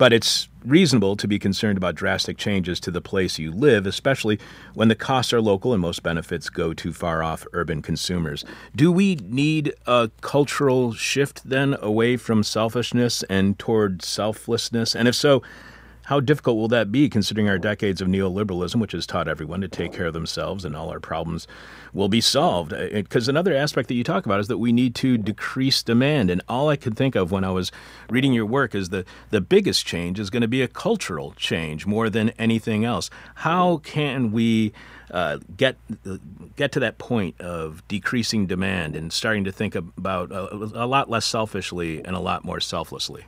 But it's reasonable to be concerned about drastic changes to the place you live, especially when the costs are local and most benefits go to far off urban consumers. Do we need a cultural shift then away from selfishness and toward selflessness? And if so, how difficult will that be considering our decades of neoliberalism, which has taught everyone to take care of themselves and all our problems will be solved? Because uh, another aspect that you talk about is that we need to decrease demand. And all I could think of when I was reading your work is that the biggest change is going to be a cultural change more than anything else. How can we? Uh, get get to that point of decreasing demand and starting to think about uh, a lot less selfishly and a lot more selflessly.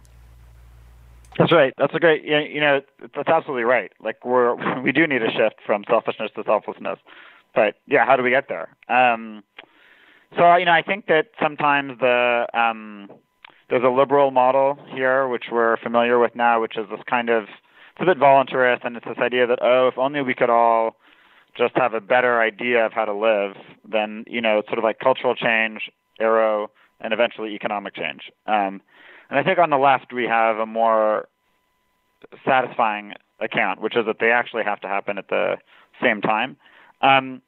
That's right. That's a great. You know, that's absolutely right. Like we're <laughs> we do need a shift from selfishness to selflessness, but yeah, how do we get there? Um, so you know, I think that sometimes the um, there's a liberal model here, which we're familiar with now, which is this kind of it's a bit voluntarist, and it's this idea that oh, if only we could all just have a better idea of how to live, then you know, it's sort of like cultural change, arrow, and eventually economic change. Um, and I think on the left we have a more satisfying account, which is that they actually have to happen at the same time. Um,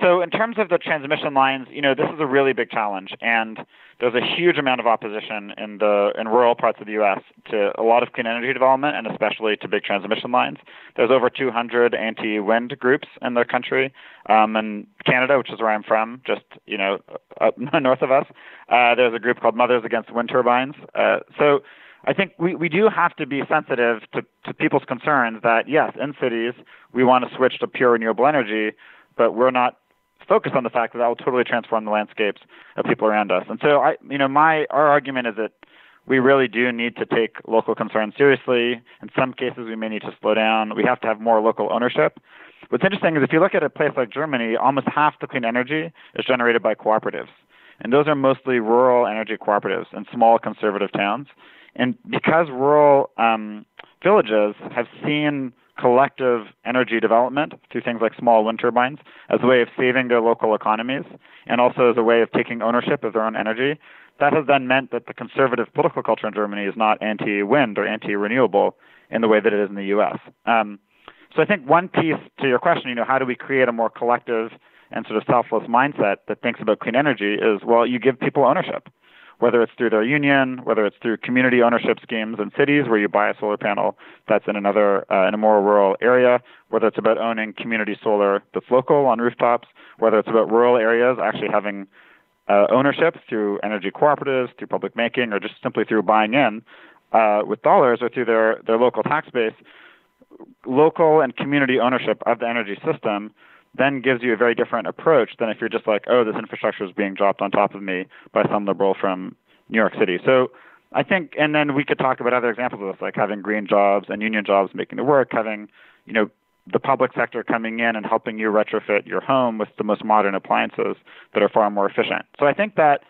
so in terms of the transmission lines, you know, this is a really big challenge, and there's a huge amount of opposition in the in rural parts of the U.S. to a lot of clean energy development, and especially to big transmission lines. There's over 200 anti-wind groups in the country, um, and Canada, which is where I'm from, just you know, up <laughs> north of us. Uh, there's a group called Mothers Against Wind Turbines. Uh, so. I think we, we do have to be sensitive to, to people's concerns that, yes, in cities, we want to switch to pure renewable energy, but we're not focus on the fact that that will totally transform the landscapes of people around us. And so I, you know, my our argument is that we really do need to take local concerns seriously. In some cases, we may need to slow down. We have to have more local ownership. What's interesting is if you look at a place like Germany, almost half the clean energy is generated by cooperatives. And those are mostly rural energy cooperatives in small conservative towns. And because rural um, villages have seen collective energy development through things like small wind turbines as a way of saving their local economies and also as a way of taking ownership of their own energy. That has then meant that the conservative political culture in Germany is not anti wind or anti renewable in the way that it is in the US. Um, so I think one piece to your question, you know, how do we create a more collective and sort of selfless mindset that thinks about clean energy is well, you give people ownership whether it's through their union, whether it's through community ownership schemes in cities where you buy a solar panel that's in another uh, in a more rural area, whether it's about owning community solar that's local on rooftops, whether it's about rural areas actually having uh, ownership through energy cooperatives, through public making, or just simply through buying in uh, with dollars or through their, their local tax base, local and community ownership of the energy system then gives you a very different approach than if you're just like, oh, this infrastructure is being dropped on top of me by some liberal from New York City. So I think, and then we could talk about other examples of this, like having green jobs and union jobs making the work, having, you know, the public sector coming in and helping you retrofit your home with the most modern appliances that are far more efficient. So I think that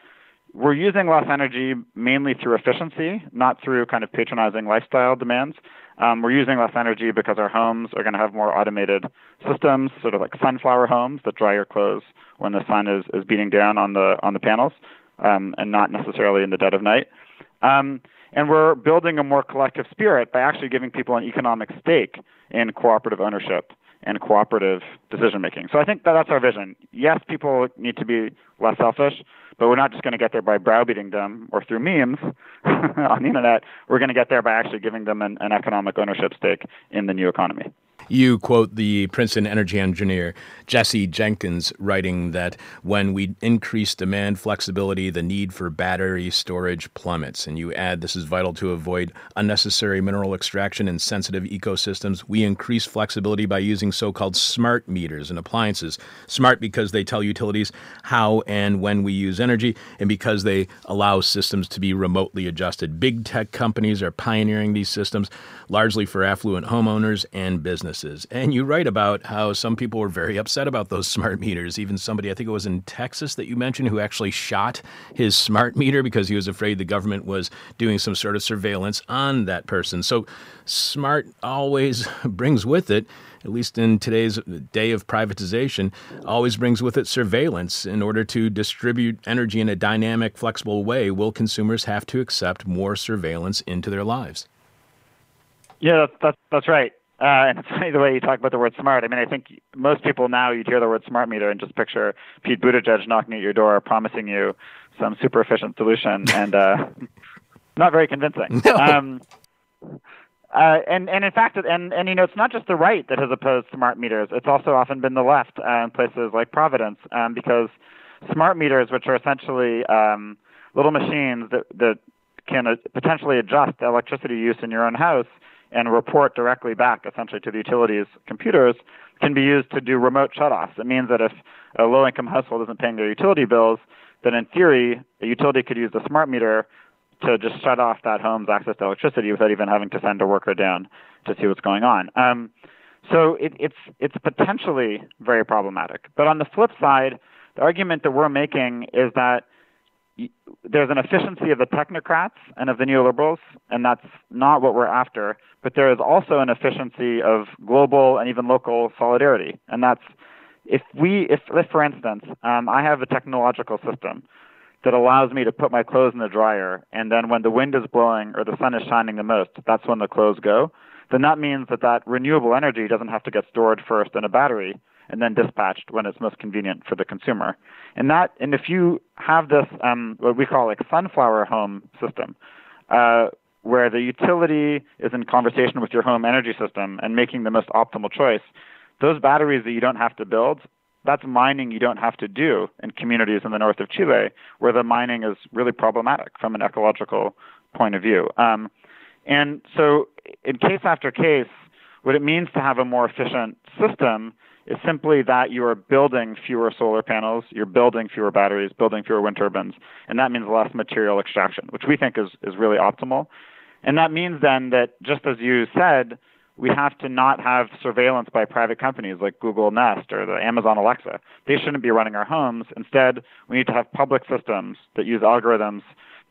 we're using less energy mainly through efficiency, not through kind of patronizing lifestyle demands. Um, we're using less energy because our homes are going to have more automated systems, sort of like sunflower homes that dry your clothes when the sun is, is beating down on the on the panels, um, and not necessarily in the dead of night. Um, and we're building a more collective spirit by actually giving people an economic stake in cooperative ownership and cooperative decision making. So I think that that's our vision. Yes, people need to be less selfish, but we're not just going to get there by browbeating them or through memes <laughs> on the internet. We're going to get there by actually giving them an, an economic ownership stake in the new economy. You quote the Princeton energy engineer Jesse Jenkins, writing that when we increase demand flexibility, the need for battery storage plummets. And you add this is vital to avoid unnecessary mineral extraction in sensitive ecosystems. We increase flexibility by using so called smart meters and appliances. Smart because they tell utilities how and when we use energy, and because they allow systems to be remotely adjusted. Big tech companies are pioneering these systems, largely for affluent homeowners and businesses businesses. And you write about how some people were very upset about those <laughs> smart meters. Even somebody, I think it was in Texas that you mentioned, who actually shot his smart meter because he was afraid the government was doing some sort of surveillance on that person. So, smart always <laughs> brings with it at least in today's day of privatization, always brings with it surveillance. In order to distribute energy in a dynamic, flexible way, will consumers have to accept more surveillance into their lives? Yeah, that's, that's right. Uh, and it's <laughs> funny the way you talk about the word smart. I mean, I think most people now you'd hear the word smart meter and just picture Pete Buttigieg knocking at your door, promising you some super efficient solution, <laughs> and uh, not very convincing. No. Um, uh, and and in fact, and and you know, it's not just the right that has opposed smart meters. It's also often been the left uh, in places like Providence, um, because smart meters, which are essentially um, little machines that that can uh, potentially adjust the electricity use in your own house and report directly back, essentially to the utilities computers, can be used to do remote shutoffs. It means that if a low-income household isn't paying their utility bills, then in theory, a utility could use the smart meter to just shut off that home's access to electricity without even having to send a worker down to see what's going on. Um, so it, it's it's potentially very problematic. But on the flip side, the argument that we're making is that there's an efficiency of the technocrats and of the neoliberals, and that's not what we're after. But there is also an efficiency of global and even local solidarity, and that's if we, if, if for instance, um, I have a technological system that allows me to put my clothes in the dryer, and then when the wind is blowing or the sun is shining the most, that's when the clothes go. Then that means that that renewable energy doesn't have to get stored first in a battery and then dispatched when it's most convenient for the consumer. And that, and if you have this, um, what we call like sunflower home system, uh, where the utility is in conversation with your home energy system and making the most optimal choice, those batteries that you don't have to build, that's mining you don't have to do in communities in the north of Chile, where the mining is really problematic from an ecological point of view. Um, and so, in case after case, what it means to have a more efficient system is simply that you are building fewer solar panels, you're building fewer batteries, building fewer wind turbines, and that means less material extraction, which we think is, is really optimal. And that means then that, just as you said, we have to not have surveillance by private companies like Google Nest or the Amazon Alexa. They shouldn't be running our homes. Instead, we need to have public systems that use algorithms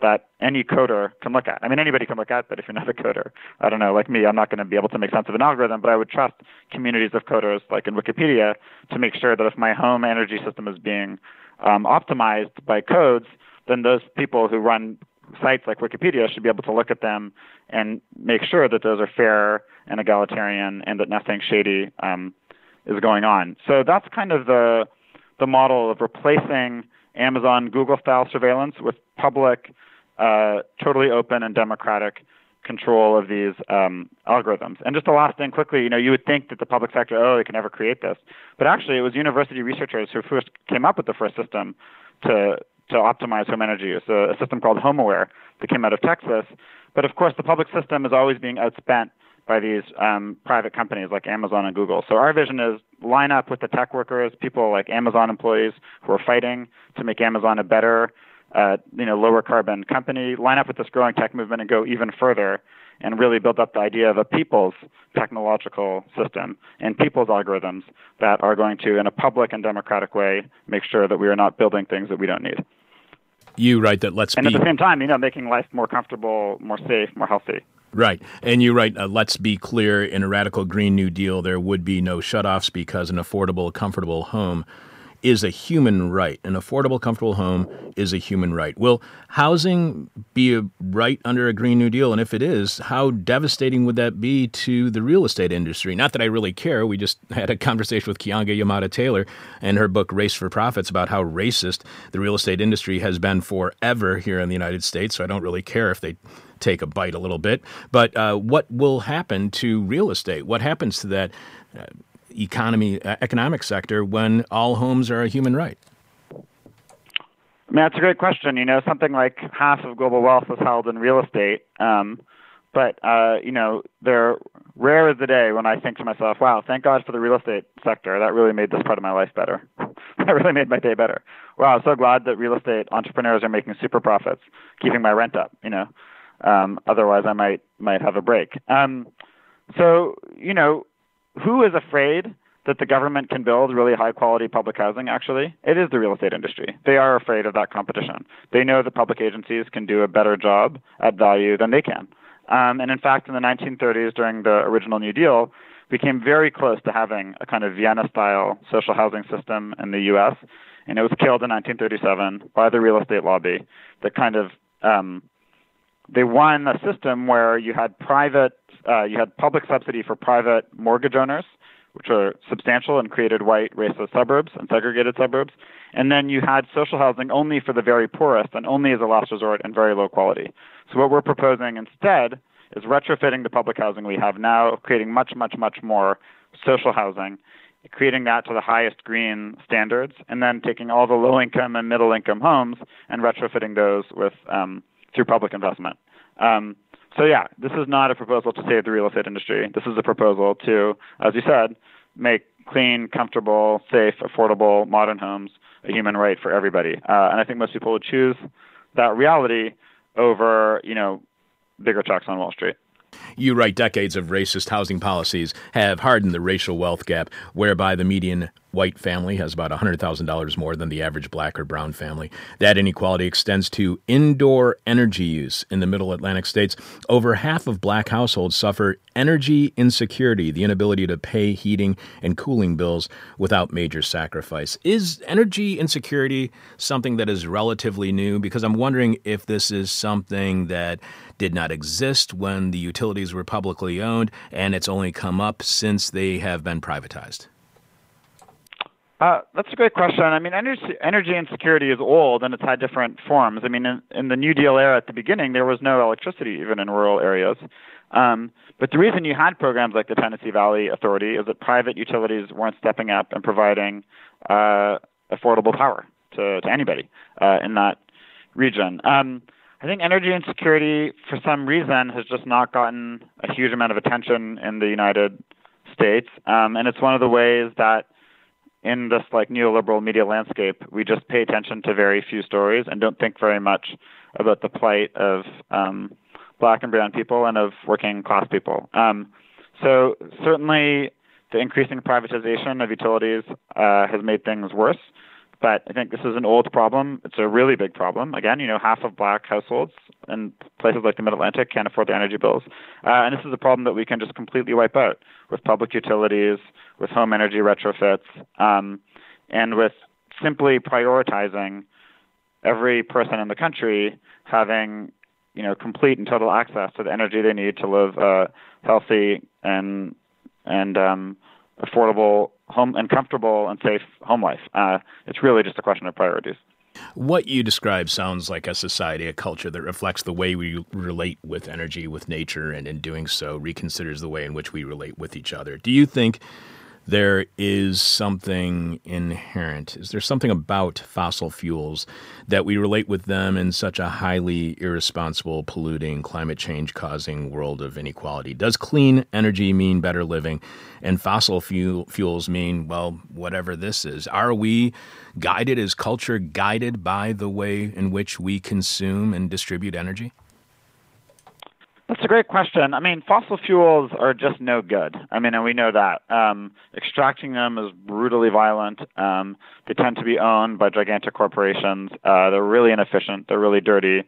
that any coder can look at. I mean, anybody can look at, but if you're not a coder, I don't know, like me, I'm not going to be able to make sense of an algorithm, but I would trust communities of coders, like in Wikipedia, to make sure that if my home energy system is being um, optimized by codes, then those people who run sites like Wikipedia should be able to look at them and make sure that those are fair and egalitarian and that nothing shady um, is going on. So that's kind of the the model of replacing Amazon Google style surveillance with public, uh, totally open and democratic control of these um, algorithms. And just the last thing quickly, you know, you would think that the public sector, oh, they can never create this, but actually, it was university researchers who first came up with the first system to to optimize home energy use, a, a system called HomeAware that came out of Texas. But of course, the public system is always being outspent by these um, private companies like Amazon and Google. So our vision is line up with the tech workers, people like Amazon employees who are fighting to make Amazon a better, uh, you know, lower carbon company. Line up with this growing tech movement and go even further and really build up the idea of a people's technological system and people's algorithms that are going to, in a public and democratic way, make sure that we are not building things that we don't need. You write that let's and be at the same time, you know, making life more comfortable, more safe, more healthy. Right, and you write uh, let's be clear. In a radical Green New Deal, there would be no shutoffs because an affordable, comfortable home is a human right. An affordable, comfortable home is a human right. Will housing be a right under a Green New Deal? And if it is, how devastating would that be to the real estate industry? Not that I really care. We just <laughs> had a conversation with Keeanga-Yamahtta Taylor and her book Race for Profits about how racist the real estate industry has been forever here in the United States. So I don't really care if they take a bite a little bit. But uh, what will happen to real estate? What happens to that uh, economy, uh, economic sector when all homes are a human right? I mean, that's a great question. You know, something like half of global wealth is held in real estate. Um, but, uh, you know, there rare is the day when I think to myself, wow, thank God for the real estate sector. That really made this part of my life better. <laughs> that really made my day better. Wow, I'm so glad that real estate entrepreneurs are making super profits, keeping my rent up, you know. Um, otherwise, I might might have a break. Um, so, you know, who is afraid that the government can build really high quality public housing? Actually it is the real estate industry. They are afraid of that competition. They know that public agencies can do a better job at value than they can. Um, and in fact in the 1930s during the original new deal we came very close to having a kind of vienna style social housing system in the us and it was killed in 1937 by the real estate lobby that kind of um, they won a system where you had private uh, you had public subsidy for private mortgage owners, which are substantial and created white racist suburbs and segregated suburbs. And then you had social housing only for the very poorest and only as a last resort and very low quality. So what we're proposing instead is retrofitting the public housing we have now, creating much, much, much more social housing, creating that to the highest green standards, and then taking all the low income and middle income homes and retrofitting those with um, through public investment. Um, so yeah, this is not a proposal to save the real estate industry. This is a proposal to, as you said, make clean, comfortable, safe, affordable, modern homes a human right for everybody. Uh, and I think most people would choose that reality over, you know, bigger checks on Wall Street. You write decades of racist housing policies have hardened the racial wealth gap, whereby the median white family has about $100,000 more than the average black or brown family. That inequality extends to indoor energy use in the middle Atlantic states. Over half of black households suffer energy insecurity, the inability to pay heating and cooling bills without major sacrifice. Is energy insecurity something that is relatively new? Because I'm wondering if this is something that did not exist when the utilities were publicly owned and it's only come up since they have been privatized. Uh, that's a great question. I mean, energy, energy insecurity is old and it's had different forms. I mean, in, in the New Deal era at the beginning, there was no electricity even in rural areas. Um, but the reason you had programs like the Tennessee Valley Authority is that private utilities weren't stepping up and providing uh, affordable power to, to anybody uh, in that region. Um, I think energy insecurity, for some reason, has just not gotten a huge amount of attention in the United States, um, and it's one of the ways that in this like neoliberal media landscape, we just pay attention to very few stories and don't think very much about the plight of um, black and brown people and of working class people. Um, so certainly, the increasing privatization of utilities uh, has made things worse. But I think this is an old problem. It's a really big problem. Again, you know, half of black households in places like the Mid Atlantic can't afford their energy bills. Uh, and this is a problem that we can just completely wipe out with public utilities, with home energy retrofits, um, and with simply prioritizing every person in the country having you know complete and total access to the energy they need to live a healthy and and um, affordable home and comfortable and safe home life. Uh, it's really just a question of priorities. What you describe sounds like a society, a culture that reflects the way we relate with energy, with nature, and in doing so reconsiders the way in which we relate with each other. Do you think there is something inherent. Is there something about fossil fuels that we relate with them in such a highly irresponsible, polluting, climate change causing world of inequality? Does clean energy mean better living? And fossil fuel, fuels mean, well, whatever this is. Are we guided, is culture guided by the way in which we consume and distribute energy? That's a great question. I mean, fossil fuels are just no good. I mean, and we know that. Um, extracting them is brutally violent. Um, they tend to be owned by gigantic corporations. Uh, they're really inefficient. They're really dirty.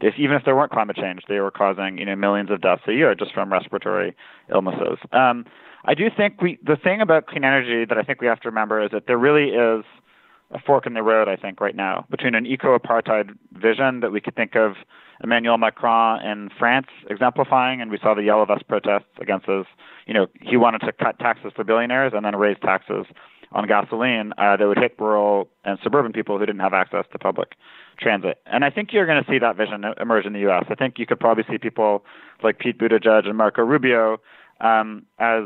If, even if there weren't climate change, they were causing you know millions of deaths a year just from respiratory illnesses. Um, I do think we the thing about clean energy that I think we have to remember is that there really is a fork in the road. I think right now between an eco-apartheid vision that we could think of Emmanuel Macron in France exemplifying, and we saw the Yellow Vest protests against his. You know, he wanted to cut taxes for billionaires and then raise taxes on gasoline uh, that would hit rural and suburban people who didn't have access to public transit. And I think you're going to see that vision emerge in the U.S. I think you could probably see people like Pete Buttigieg and Marco Rubio um, as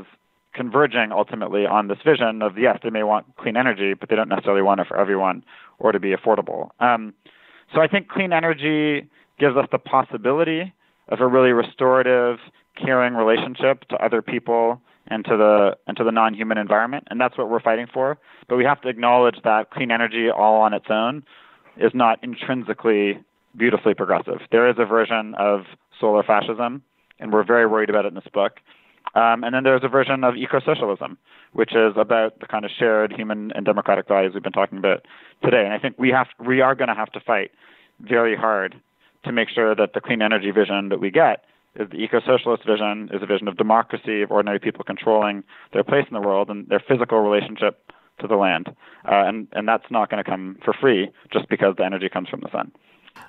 converging ultimately on this vision of yes, they may want clean energy, but they don't necessarily want it for everyone or to be affordable. Um, so I think clean energy gives us the possibility of a really restorative, caring relationship to other people and to the and to the non-human environment, and that's what we're fighting for. But we have to acknowledge that clean energy all on its own is not intrinsically beautifully progressive. There is a version of solar fascism, and we're very worried about it in this book. Um, and then there's a version of eco-socialism, which is about the kind of shared human and democratic values we've been talking about today. And I think we have we are going to have to fight very hard to make sure that the clean energy vision that we get is the eco-socialist vision is a vision of democracy, of ordinary people controlling their place in the world and their physical relationship to the land. Uh, and, and that's not going to come for free just because the energy comes from the sun.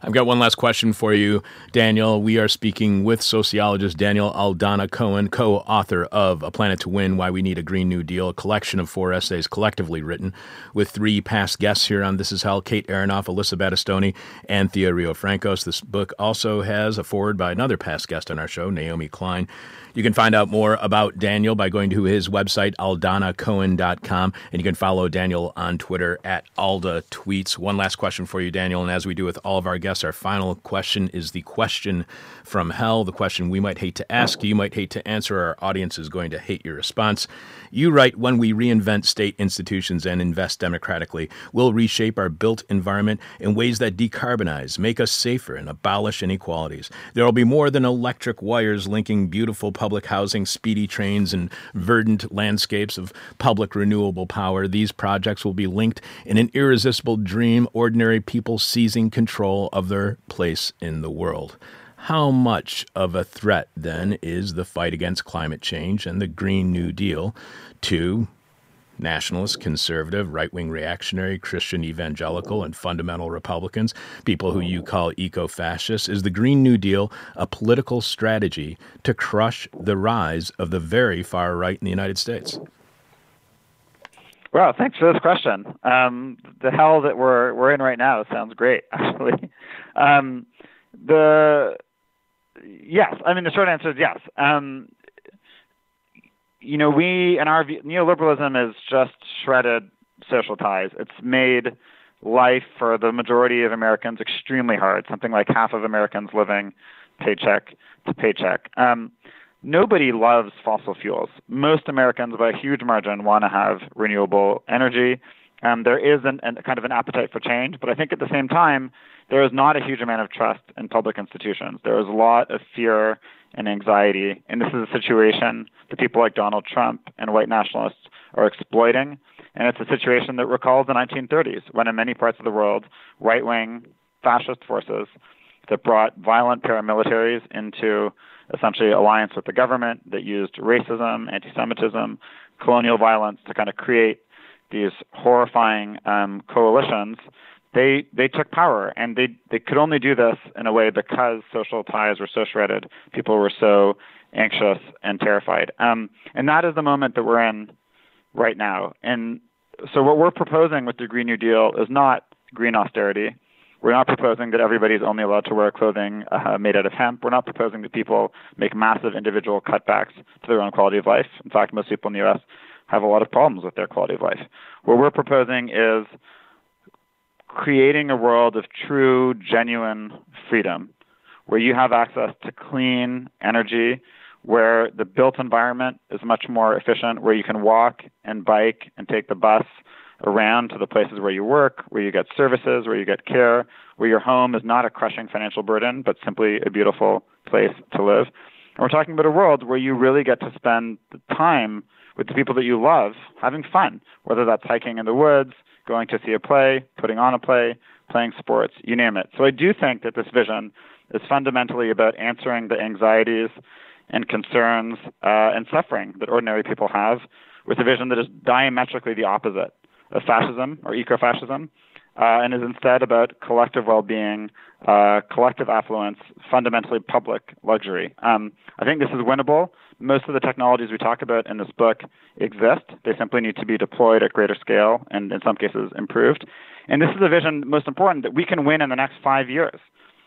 I've got one last question for you, Daniel. We are speaking with sociologist Daniel Aldana Cohen, co author of A Planet to Win Why We Need a Green New Deal, a collection of four essays collectively written with three past guests here on This Is Hell Kate Aronoff, Alyssa Battistoni, and Thea Riofrancos. This book also has a foreword by another past guest on our show, Naomi Klein. You can find out more about Daniel by going to his website, aldanacohen.com, and you can follow Daniel on Twitter at Alda Tweets. One last question for you, Daniel, and as we do with all of our guests, our final question is the question from hell, the question we might hate to ask, you might hate to answer, our audience is going to hate your response. You write, when we reinvent state institutions and invest democratically, we'll reshape our built environment in ways that decarbonize, make us safer, and abolish inequalities. There will be more than electric wires linking beautiful public housing, speedy trains, and verdant landscapes of public renewable power. These projects will be linked in an irresistible dream, ordinary people seizing control of their place in the world. How much of a threat, then, is the fight against climate change and the Green New Deal to nationalist, conservative, right wing reactionary, Christian evangelical, and fundamental Republicans, people who you call eco fascists? Is the Green New Deal a political strategy to crush the rise of the very far right in the United States? Well, thanks for this question. Um, the hell that we're we're in right now sounds great, <laughs> actually. Um, the yes, I mean the short answer is yes. Um, you know, we and our view, neoliberalism has just shredded social ties. It's made life for the majority of Americans extremely hard. Something like half of Americans living paycheck to paycheck. Um, nobody loves fossil fuels. Most Americans, by a huge margin, want to have renewable energy. Um, there is an, an, kind of an appetite for change, but I think at the same time, there is not a huge amount of trust in public institutions. There is a lot of fear and anxiety, and this is a situation that people like Donald Trump and white nationalists are exploiting. And it's a situation that recalls the 1930s, when in many parts of the world, right wing fascist forces that brought violent paramilitaries into essentially alliance with the government that used racism, anti Semitism, colonial violence to kind of create these horrifying um, coalitions they they took power and they they could only do this in a way because social ties were so shredded people were so anxious and terrified um, and that is the moment that we're in right now and so what we're proposing with the green new deal is not green austerity we're not proposing that everybody's only allowed to wear clothing uh, made out of hemp. We're not proposing that people make massive individual cutbacks to their own quality of life. In fact, most people in the U.S. have a lot of problems with their quality of life. What we're proposing is creating a world of true, genuine freedom where you have access to clean energy, where the built environment is much more efficient, where you can walk and bike and take the bus around to the places where you work, where you get services, where you get care, where your home is not a crushing financial burden, but simply a beautiful place to live. And we're talking about a world where you really get to spend the time with the people that you love having fun, whether that's hiking in the woods, going to see a play, putting on a play, playing sports, you name it. So I do think that this vision is fundamentally about answering the anxieties and concerns uh, and suffering that ordinary people have with a vision that is diametrically the opposite of fascism or eco-fascism, uh, and is instead about collective well-being, uh, collective affluence, fundamentally public luxury. Um, I think this is winnable most of the technologies we talk about in this book exist. They simply need to be deployed at greater scale and, in some cases, improved. And this is a vision, most important, that we can win in the next five years.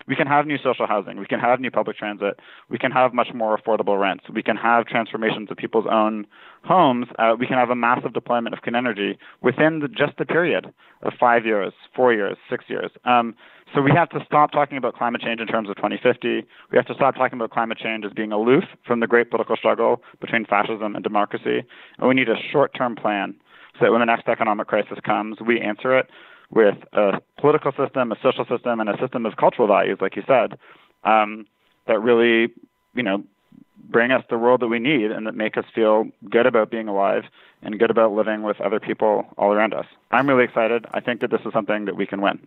We can have new social housing. We can have new public transit. We can have much more affordable rents. We can have transformations of people's own homes. Uh, we can have a massive deployment of clean energy within the, just the period of five years, four years, six years. Um, so we have to stop talking about climate change in terms of 2050. We have to stop talking about climate change as being aloof from the great political struggle between fascism and democracy. And we need a short-term plan so that when the next economic crisis comes, we answer it with a political system, a social system, and a system of cultural values, like you said, um, that really, you know, bring us the world that we need and that make us feel good about being alive and good about living with other people all around us. I'm really excited. I think that this is something that we can win.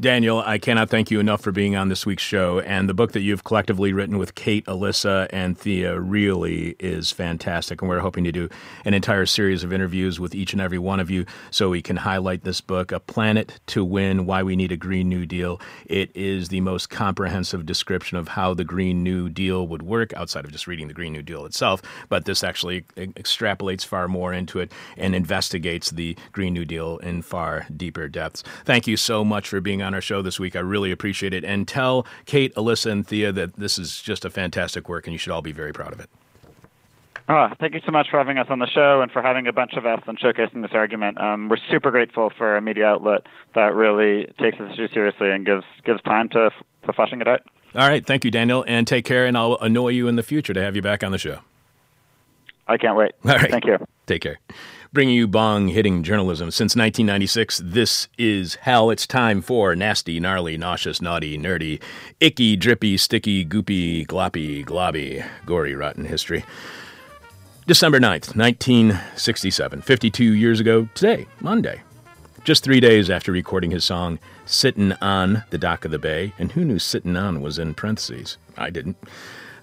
Daniel, I cannot thank you enough for being on this week's show. And the book that you've collectively written with Kate, Alyssa, and Thea really is fantastic. And we're hoping to do an entire series of interviews with each and every one of you so we can highlight this book, A Planet to Win Why We Need a Green New Deal. It is the most comprehensive description of how the Green New Deal would work outside of just reading the Green New Deal itself. But this actually extrapolates far more into it and investigates the Green New Deal in far deeper depths. Thank you so much for being on our show this week. I really appreciate it. And tell Kate, Alyssa, and Thea that this is just a fantastic work and you should all be very proud of it. Oh, thank you so much for having us on the show and for having a bunch of us and showcasing this argument. Um, we're super grateful for a media outlet that really takes this issue seriously and gives gives time to, to fleshing it out. All right. Thank you, Daniel. And take care, and I'll annoy you in the future to have you back on the show. I can't wait. All right. Thank you. Take care. Bringing you bong hitting journalism since 1996, this is hell. It's time for nasty, gnarly, nauseous, naughty, nerdy, icky, drippy, sticky, goopy, gloppy, globby, gory, rotten history. December 9th, 1967, 52 years ago today, Monday. Just three days after recording his song Sittin' on the Dock of the Bay, and who knew Sittin' on was in parentheses? I didn't.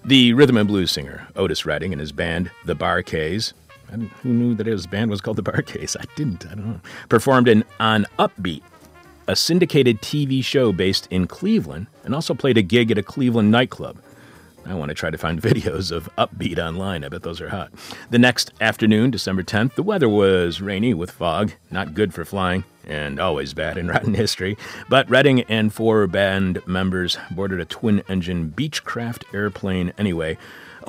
The rhythm and blues singer, Otis Redding, and his band, the Bar-Kays, and who knew that his band was called the Bar-Kays? I didn't, I don't know. Performed in On Upbeat, a syndicated TV show based in Cleveland, and also played a gig at a Cleveland nightclub. I want to try to find <laughs> videos of Upbeat online. I bet those are hot. The next afternoon, December 10th, the weather was rainy with fog, not good for flying, and always bad in <laughs> rotten history. But Redding and four band members boarded a twin engine Beechcraft airplane anyway,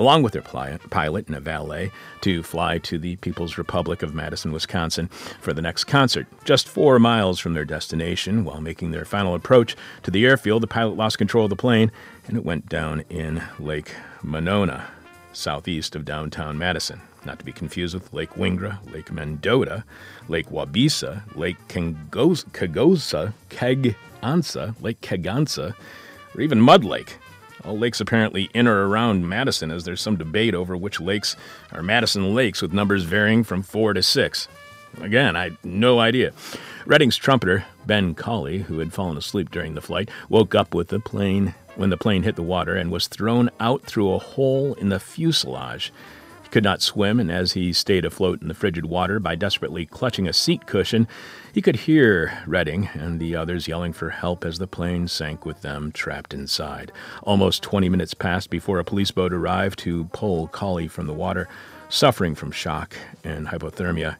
along with their pilot and a valet, to fly to the People's Republic of Madison, Wisconsin for the next concert. Just four miles from their destination, while making their final approach to the airfield, the pilot lost control of the plane and it went down in Lake Monona, southeast of downtown Madison. Not to be confused with Lake Wingra, Lake Mendota, Lake Waubesa, Lake Kagosa, Kegonsa, Lake Kegonsa, or even Mud Lake. All lakes apparently in or around Madison, as there's some debate over which lakes are Madison lakes, with numbers varying from four to six. Again, I no idea. Redding's trumpeter, Ben Cauley, who had fallen asleep during the flight, woke up with the plane when the plane hit the water and was thrown out through a hole in the fuselage. Could not swim, and as he stayed afloat in the frigid water by desperately clutching a seat cushion, he could hear Redding and the others yelling for help as the plane sank with them trapped inside. Almost 20 minutes passed before a police boat arrived to pull Cauley from the water, suffering from shock and hypothermia.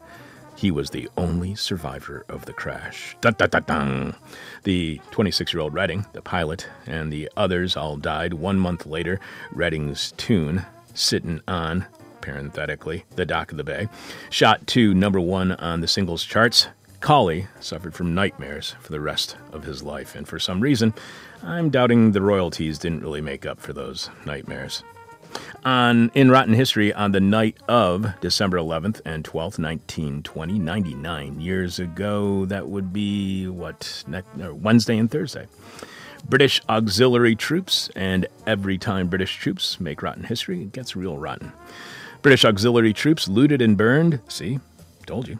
He was the only survivor of the crash. Dun, dun, dun, the 26 year old Redding, the pilot, and the others all died one month later. Redding's tune, Sittin' On, parenthetically, the dock of the bay, shot to number one on the singles charts. Cauley suffered from nightmares for the rest of his life, and for some reason, I'm doubting the royalties didn't really make up for those nightmares. On in Rotten History, on the night of December 11th and 12th, 1920, 99 years ago, that would be what next, Wednesday and Thursday. British auxiliary troops, and every time British troops make rotten history, it gets real rotten. British auxiliary troops looted and burned. See, told you.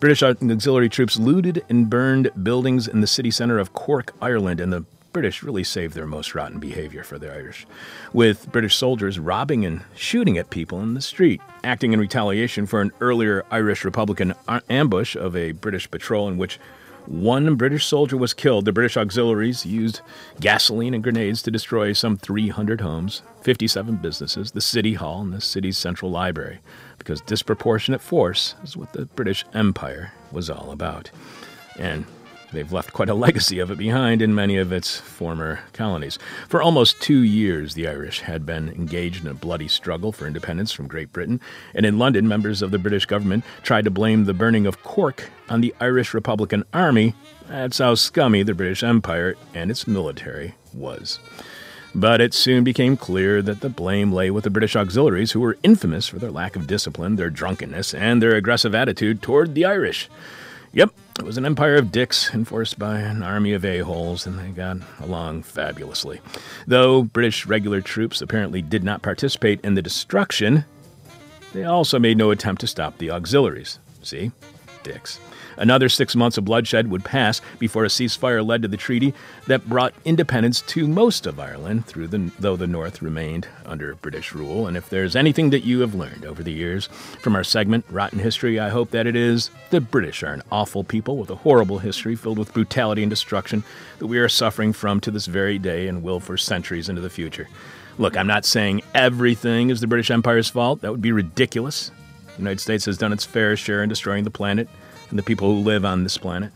British auxiliary troops looted and burned buildings in the city centre of Cork, Ireland, and the British really saved their most rotten behavior for the Irish, with British soldiers robbing and shooting at people in the street, acting in retaliation for an earlier Irish Republican ambush of a British patrol in which one British soldier was killed. The British auxiliaries used gasoline and grenades to destroy some 300 homes, 57 businesses, the city hall, and the city's central library because disproportionate force is what the British Empire was all about. And they've left quite a legacy of it behind in many of its former colonies. For almost two years, the Irish had been engaged in a bloody struggle for independence from Great Britain, and in London, members of the British government tried to blame the burning of Cork on the Irish Republican Army. That's how scummy the British Empire and its military was. But it soon became clear that the blame lay with the British auxiliaries, who were infamous for their lack of discipline, their drunkenness, and their aggressive attitude toward the Irish. Yep, it was an empire of dicks enforced by an army of a-holes, and they got along fabulously. Though British regular troops apparently did not participate in the destruction, they also made no attempt to stop the auxiliaries. See? Dicks. Another six months of bloodshed would pass before a ceasefire led to the treaty that brought independence to most of Ireland, the, though the North remained under British rule. And if there's anything that you have learned over the years from our segment, Rotten History, I hope that it is the British are an awful people with a horrible history filled with brutality and destruction that we are suffering from to this very day and will for centuries into the future. Look, I'm not saying everything is the British Empire's fault. That would be ridiculous. The United States has done its fair share in destroying the planet and the people who live on this planet.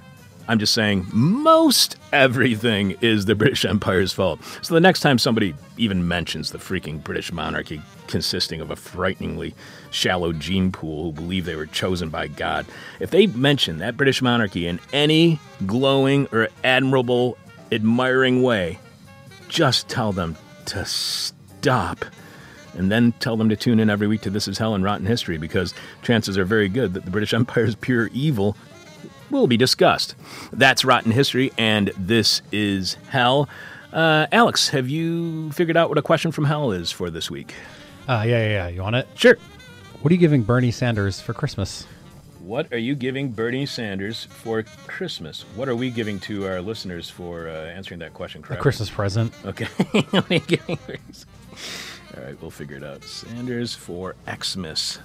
I'm just saying most everything is the British Empire's fault. So the next time somebody even mentions the freaking British monarchy consisting of a frighteningly shallow gene pool who believe they were chosen by God, if they mention that British monarchy in any glowing or admirable, admiring way, just tell them to stop. And then tell them to tune in every week to This Is Hell and Rotten History because chances are very good that the British <laughs> Empire's pure evil will be discussed. That's Rotten History, and this is Hell. Uh, Alex, have you figured out what a question from Hell is for this week? Uh, yeah, yeah, yeah. You want it? Sure. What are you giving Bernie Sanders for Christmas? What are you giving Bernie Sanders for Christmas? What are we giving to our listeners for uh, answering that question correctly? A? Christmas present. Okay. <laughs> What are you giving Bernie- All right, we'll figure it out. Sanders for Xmas.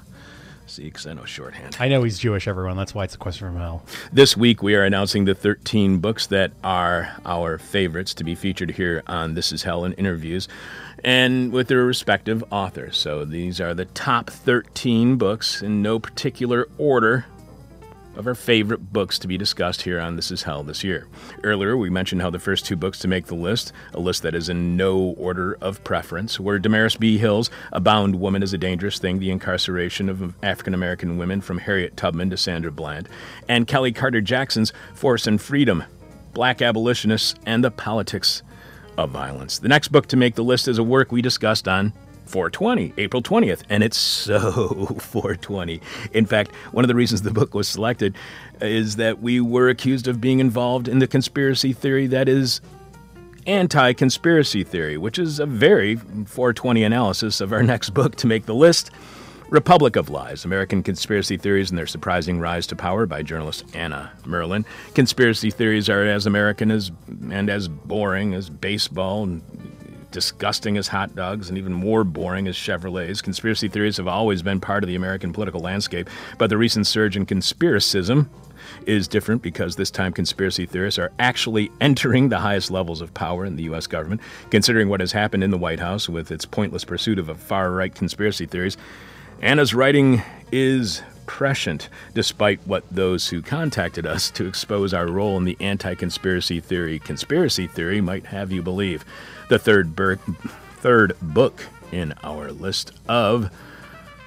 See, because I know shorthand. I know he's Jewish, everyone. That's why it's a question from hell. This week, we are announcing the 13 books that are our favorites to be featured here on This Is Hell in interviews and with their respective authors. So these are the top 13 books in no particular order of our favorite books to be discussed here on This Is Hell this year. Earlier, we mentioned how the first two books to make the list, a list that is in no order of preference, were Damaris B. Hill's A Bound Woman is a Dangerous Thing, The Incarceration of African American Women from Harriet Tubman to Sandra Bland, and Kellie Carter Jackson's Force and Freedom, Black Abolitionists and the Politics of Violence. The next book to make the list is a work we discussed on 420, April 20th, and it's so <laughs> 420. In fact, one of the reasons the book was selected is that we were accused of being involved in the conspiracy theory that is anti conspiracy theory, which is a very 420 analysis of our <laughs> next book to make the list. Republic of Lies American Conspiracy Theories and Their Surprising Rise to Power by journalist Anna Merlan. Conspiracy theories are as American as and as boring as baseball and disgusting as hot dogs and even more boring as Chevrolets. Conspiracy theories have always been part of the American political landscape, but the recent surge in conspiracism is different because this time conspiracy theorists are actually <laughs> entering the highest levels of power in the U.S. government. Considering what has happened in the White House with its pointless pursuit of far right conspiracy theories, Anna's writing is prescient, despite what those who contacted us to expose our role in the anti conspiracy theory conspiracy theory might have you believe. The third, third book in our list of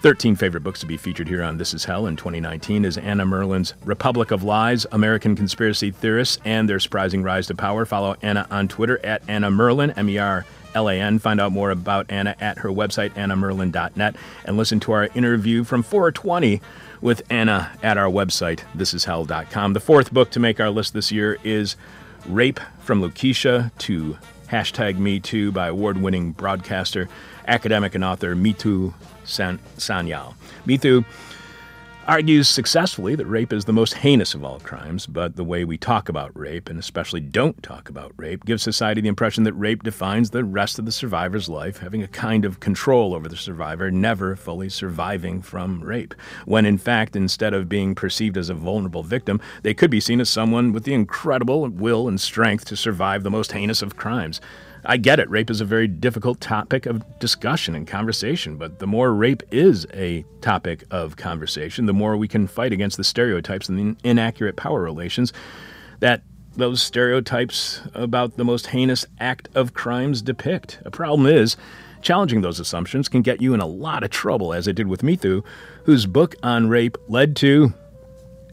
13 favorite books to be featured here on This Is Hell in 2019 is Anna Merlan's Republic of Lies, American Conspiracy Theorists, and Their Surprising Rise to Power. Follow Anna on Twitter at Anna Merlan, M E R L A N. Find out more about Anna at her website, annamerlan.net, and listen to our interview from 420 with Anna at our website, thisishell.com. The fourth book to make our list this year is Rape from Lucretia to Hashtag Me Too by award winning broadcaster, academic, and author Mithu San- Sanyal. Mithu argues successfully that rape is the most heinous of all crimes, but the way we talk about rape, and especially don't talk about rape, gives society the impression that rape defines the rest of the survivor's life, having a kind of control over the survivor, never fully surviving from rape. When in fact, instead of being perceived as a vulnerable victim, they could be seen as someone with the incredible will and strength to survive the most heinous of crimes. I get it. Rape is a very difficult topic of discussion and conversation, but the more rape is a topic of conversation, the more we can fight against the stereotypes and the inaccurate power relations that those stereotypes about the most heinous act of crimes depict. A problem is, challenging those assumptions can get you in a lot of trouble, as it did with Mithu, whose book on rape led to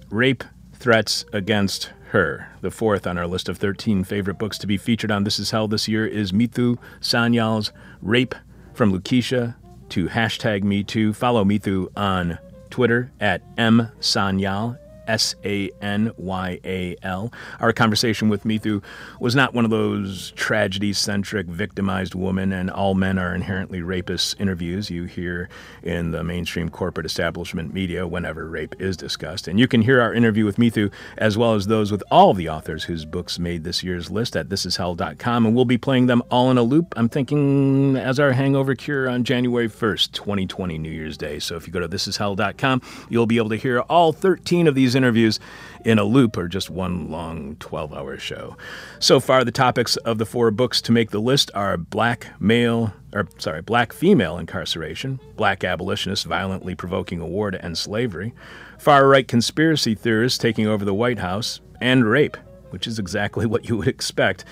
rape threats against her. The fourth on our list of 13 favorite books to be featured on This Is Hell this year is Mithu Sanyal's Rape from Lucretia to hashtag Me Too. Follow Mithu on Twitter at M Sanyal, S A N Y A L. Our conversation with Mithu was not one of those tragedy centric, victimized woman and all men are inherently rapists interviews you hear in the mainstream corporate establishment media whenever rape is discussed. And you can hear our interview with Mithu as well as those with all the authors whose books made this year's list at thisishell.com. And we'll be playing them all in a loop, I'm thinking, as our hangover cure on January 1st, 2020, New Year's Day. So if you go to thisishell.com, you'll be able to hear all 13 of these interviews in a loop or just one long 12 hour show. So far, the topics of the four books to make the list are black male, or sorry, black female incarceration, black abolitionists violently provoking a war to end slavery, far right conspiracy theorists taking over the White House, and rape, which is exactly <laughs> what you would expect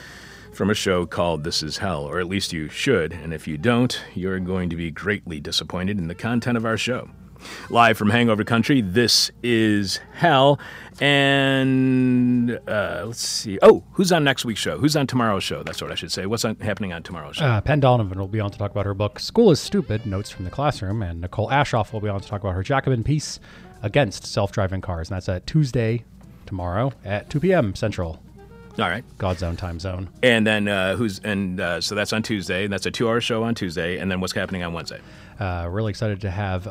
from a show called This Is Hell, or at least you should, and if you don't, you're going to be greatly disappointed in the content of our show. Live from Hangover Country, this is Hell. And uh, let's see. Oh, who's on next week's show? Who's on tomorrow's show? That's what I should say. What's on, happening on tomorrow's show? Uh, Penn Donovan will be on to talk about her book School is Stupid Notes from the Classroom, and Nicole Aschoff will be on to talk about her Jacobin piece Against Self Driving Cars. And that's at Tuesday, tomorrow at 2 p.m. Central, All right. God's own time zone. And then uh, who's and uh, so that's on Tuesday. And that's a two-hour show on Tuesday. And then what's happening on Wednesday? Uh, really excited to have.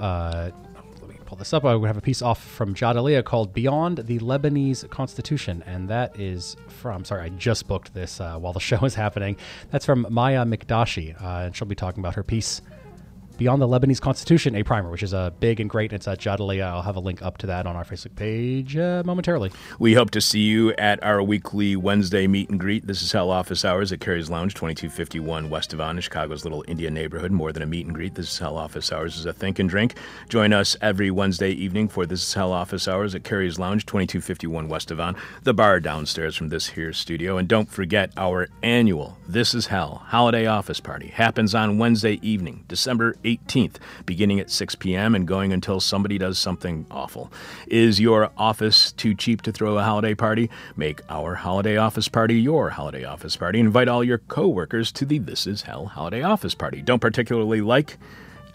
Pull this up. I would have a piece off from Jadaliyya called "Beyond the Lebanese Constitution," and that is from. Sorry, I just booked this uh, while the <laughs> show is happening. That's from Maya Mikdashi, uh, and she'll be talking about her piece Beyond the Lebanese Constitution, a primer, which is a uh, big and great. It's at Jadaliyya. I'll have a link up to that on our Facebook page uh, momentarily. We hope to see you at our weekly Wednesday meet and greet. This is Hell Office Hours at Carrie's Lounge, 2251 West Avon, Chicago's little Indian neighborhood. More than a meet and greet, This is Hell Office Hours is a think and drink. Join us every Wednesday evening for This is Hell Office Hours at Carrie's Lounge, 2251 West Avon, the bar downstairs from this here studio. And don't forget our annual This is Hell Holiday Office Party happens on Wednesday evening, December 18th, beginning at 6 p.m. and going until somebody does something awful. Is your office too cheap to throw a holiday party? Make our holiday office party your holiday office party. Invite all your coworkers to the This Is Hell holiday office party. Don't particularly like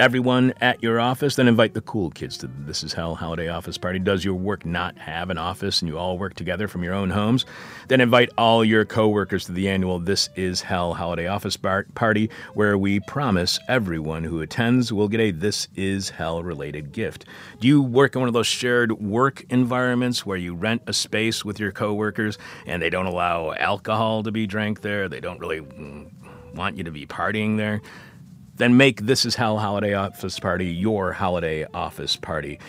everyone at your office, then invite the cool kids to the This Is Hell holiday office party. Does your work not have an office and you all work together from your own homes? Then invite all your coworkers to the annual This Is Hell holiday office bar- party, where we promise everyone who attends will get a This Is Hell related gift. Do you work in one of those shared work environments where you rent a space with your coworkers and they don't allow alcohol to be drank there? They don't really mm, want you to be partying there? Then make This Is Hell Holiday Office Party your holiday office party.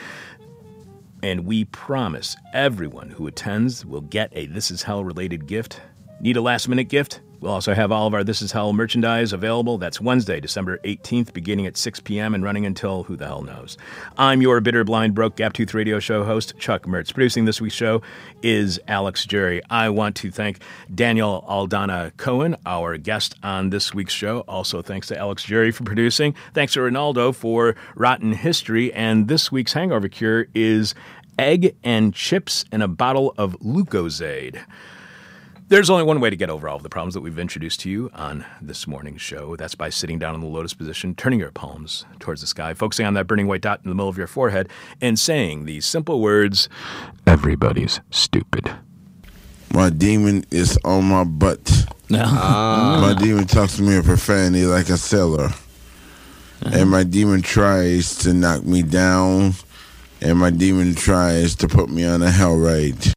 And we promise everyone who attends will get a This Is Hell related gift. Need a last minute gift? We'll also have all of our This Is Hell merchandise available. That's Wednesday, December 18th, beginning at 6 p.m. and running until who the hell knows. I'm your bitter, blind, broke, gap tooth radio show host, Chuck Mertz. Producing this week's show is Alex Jerry. I want to thank Daniel Aldana Cohen, our guest on this week's show. Also, thanks to Alex Jerry for producing. Thanks to Ronaldo for Rotten History. And this week's hangover cure is egg and chips in a bottle of Lucozade. There's only one way to get over all of the problems that we've introduced to you on this morning's show. That's by sitting down in the lotus position, turning your palms towards the sky, focusing on that burning white dot in the middle of your forehead, and saying these simple words Everybody's stupid. My demon is on my butt. <laughs> Ah. My demon talks to me in profanity like a sailor. And my demon tries to knock me down. And my demon tries to put me on a hell ride.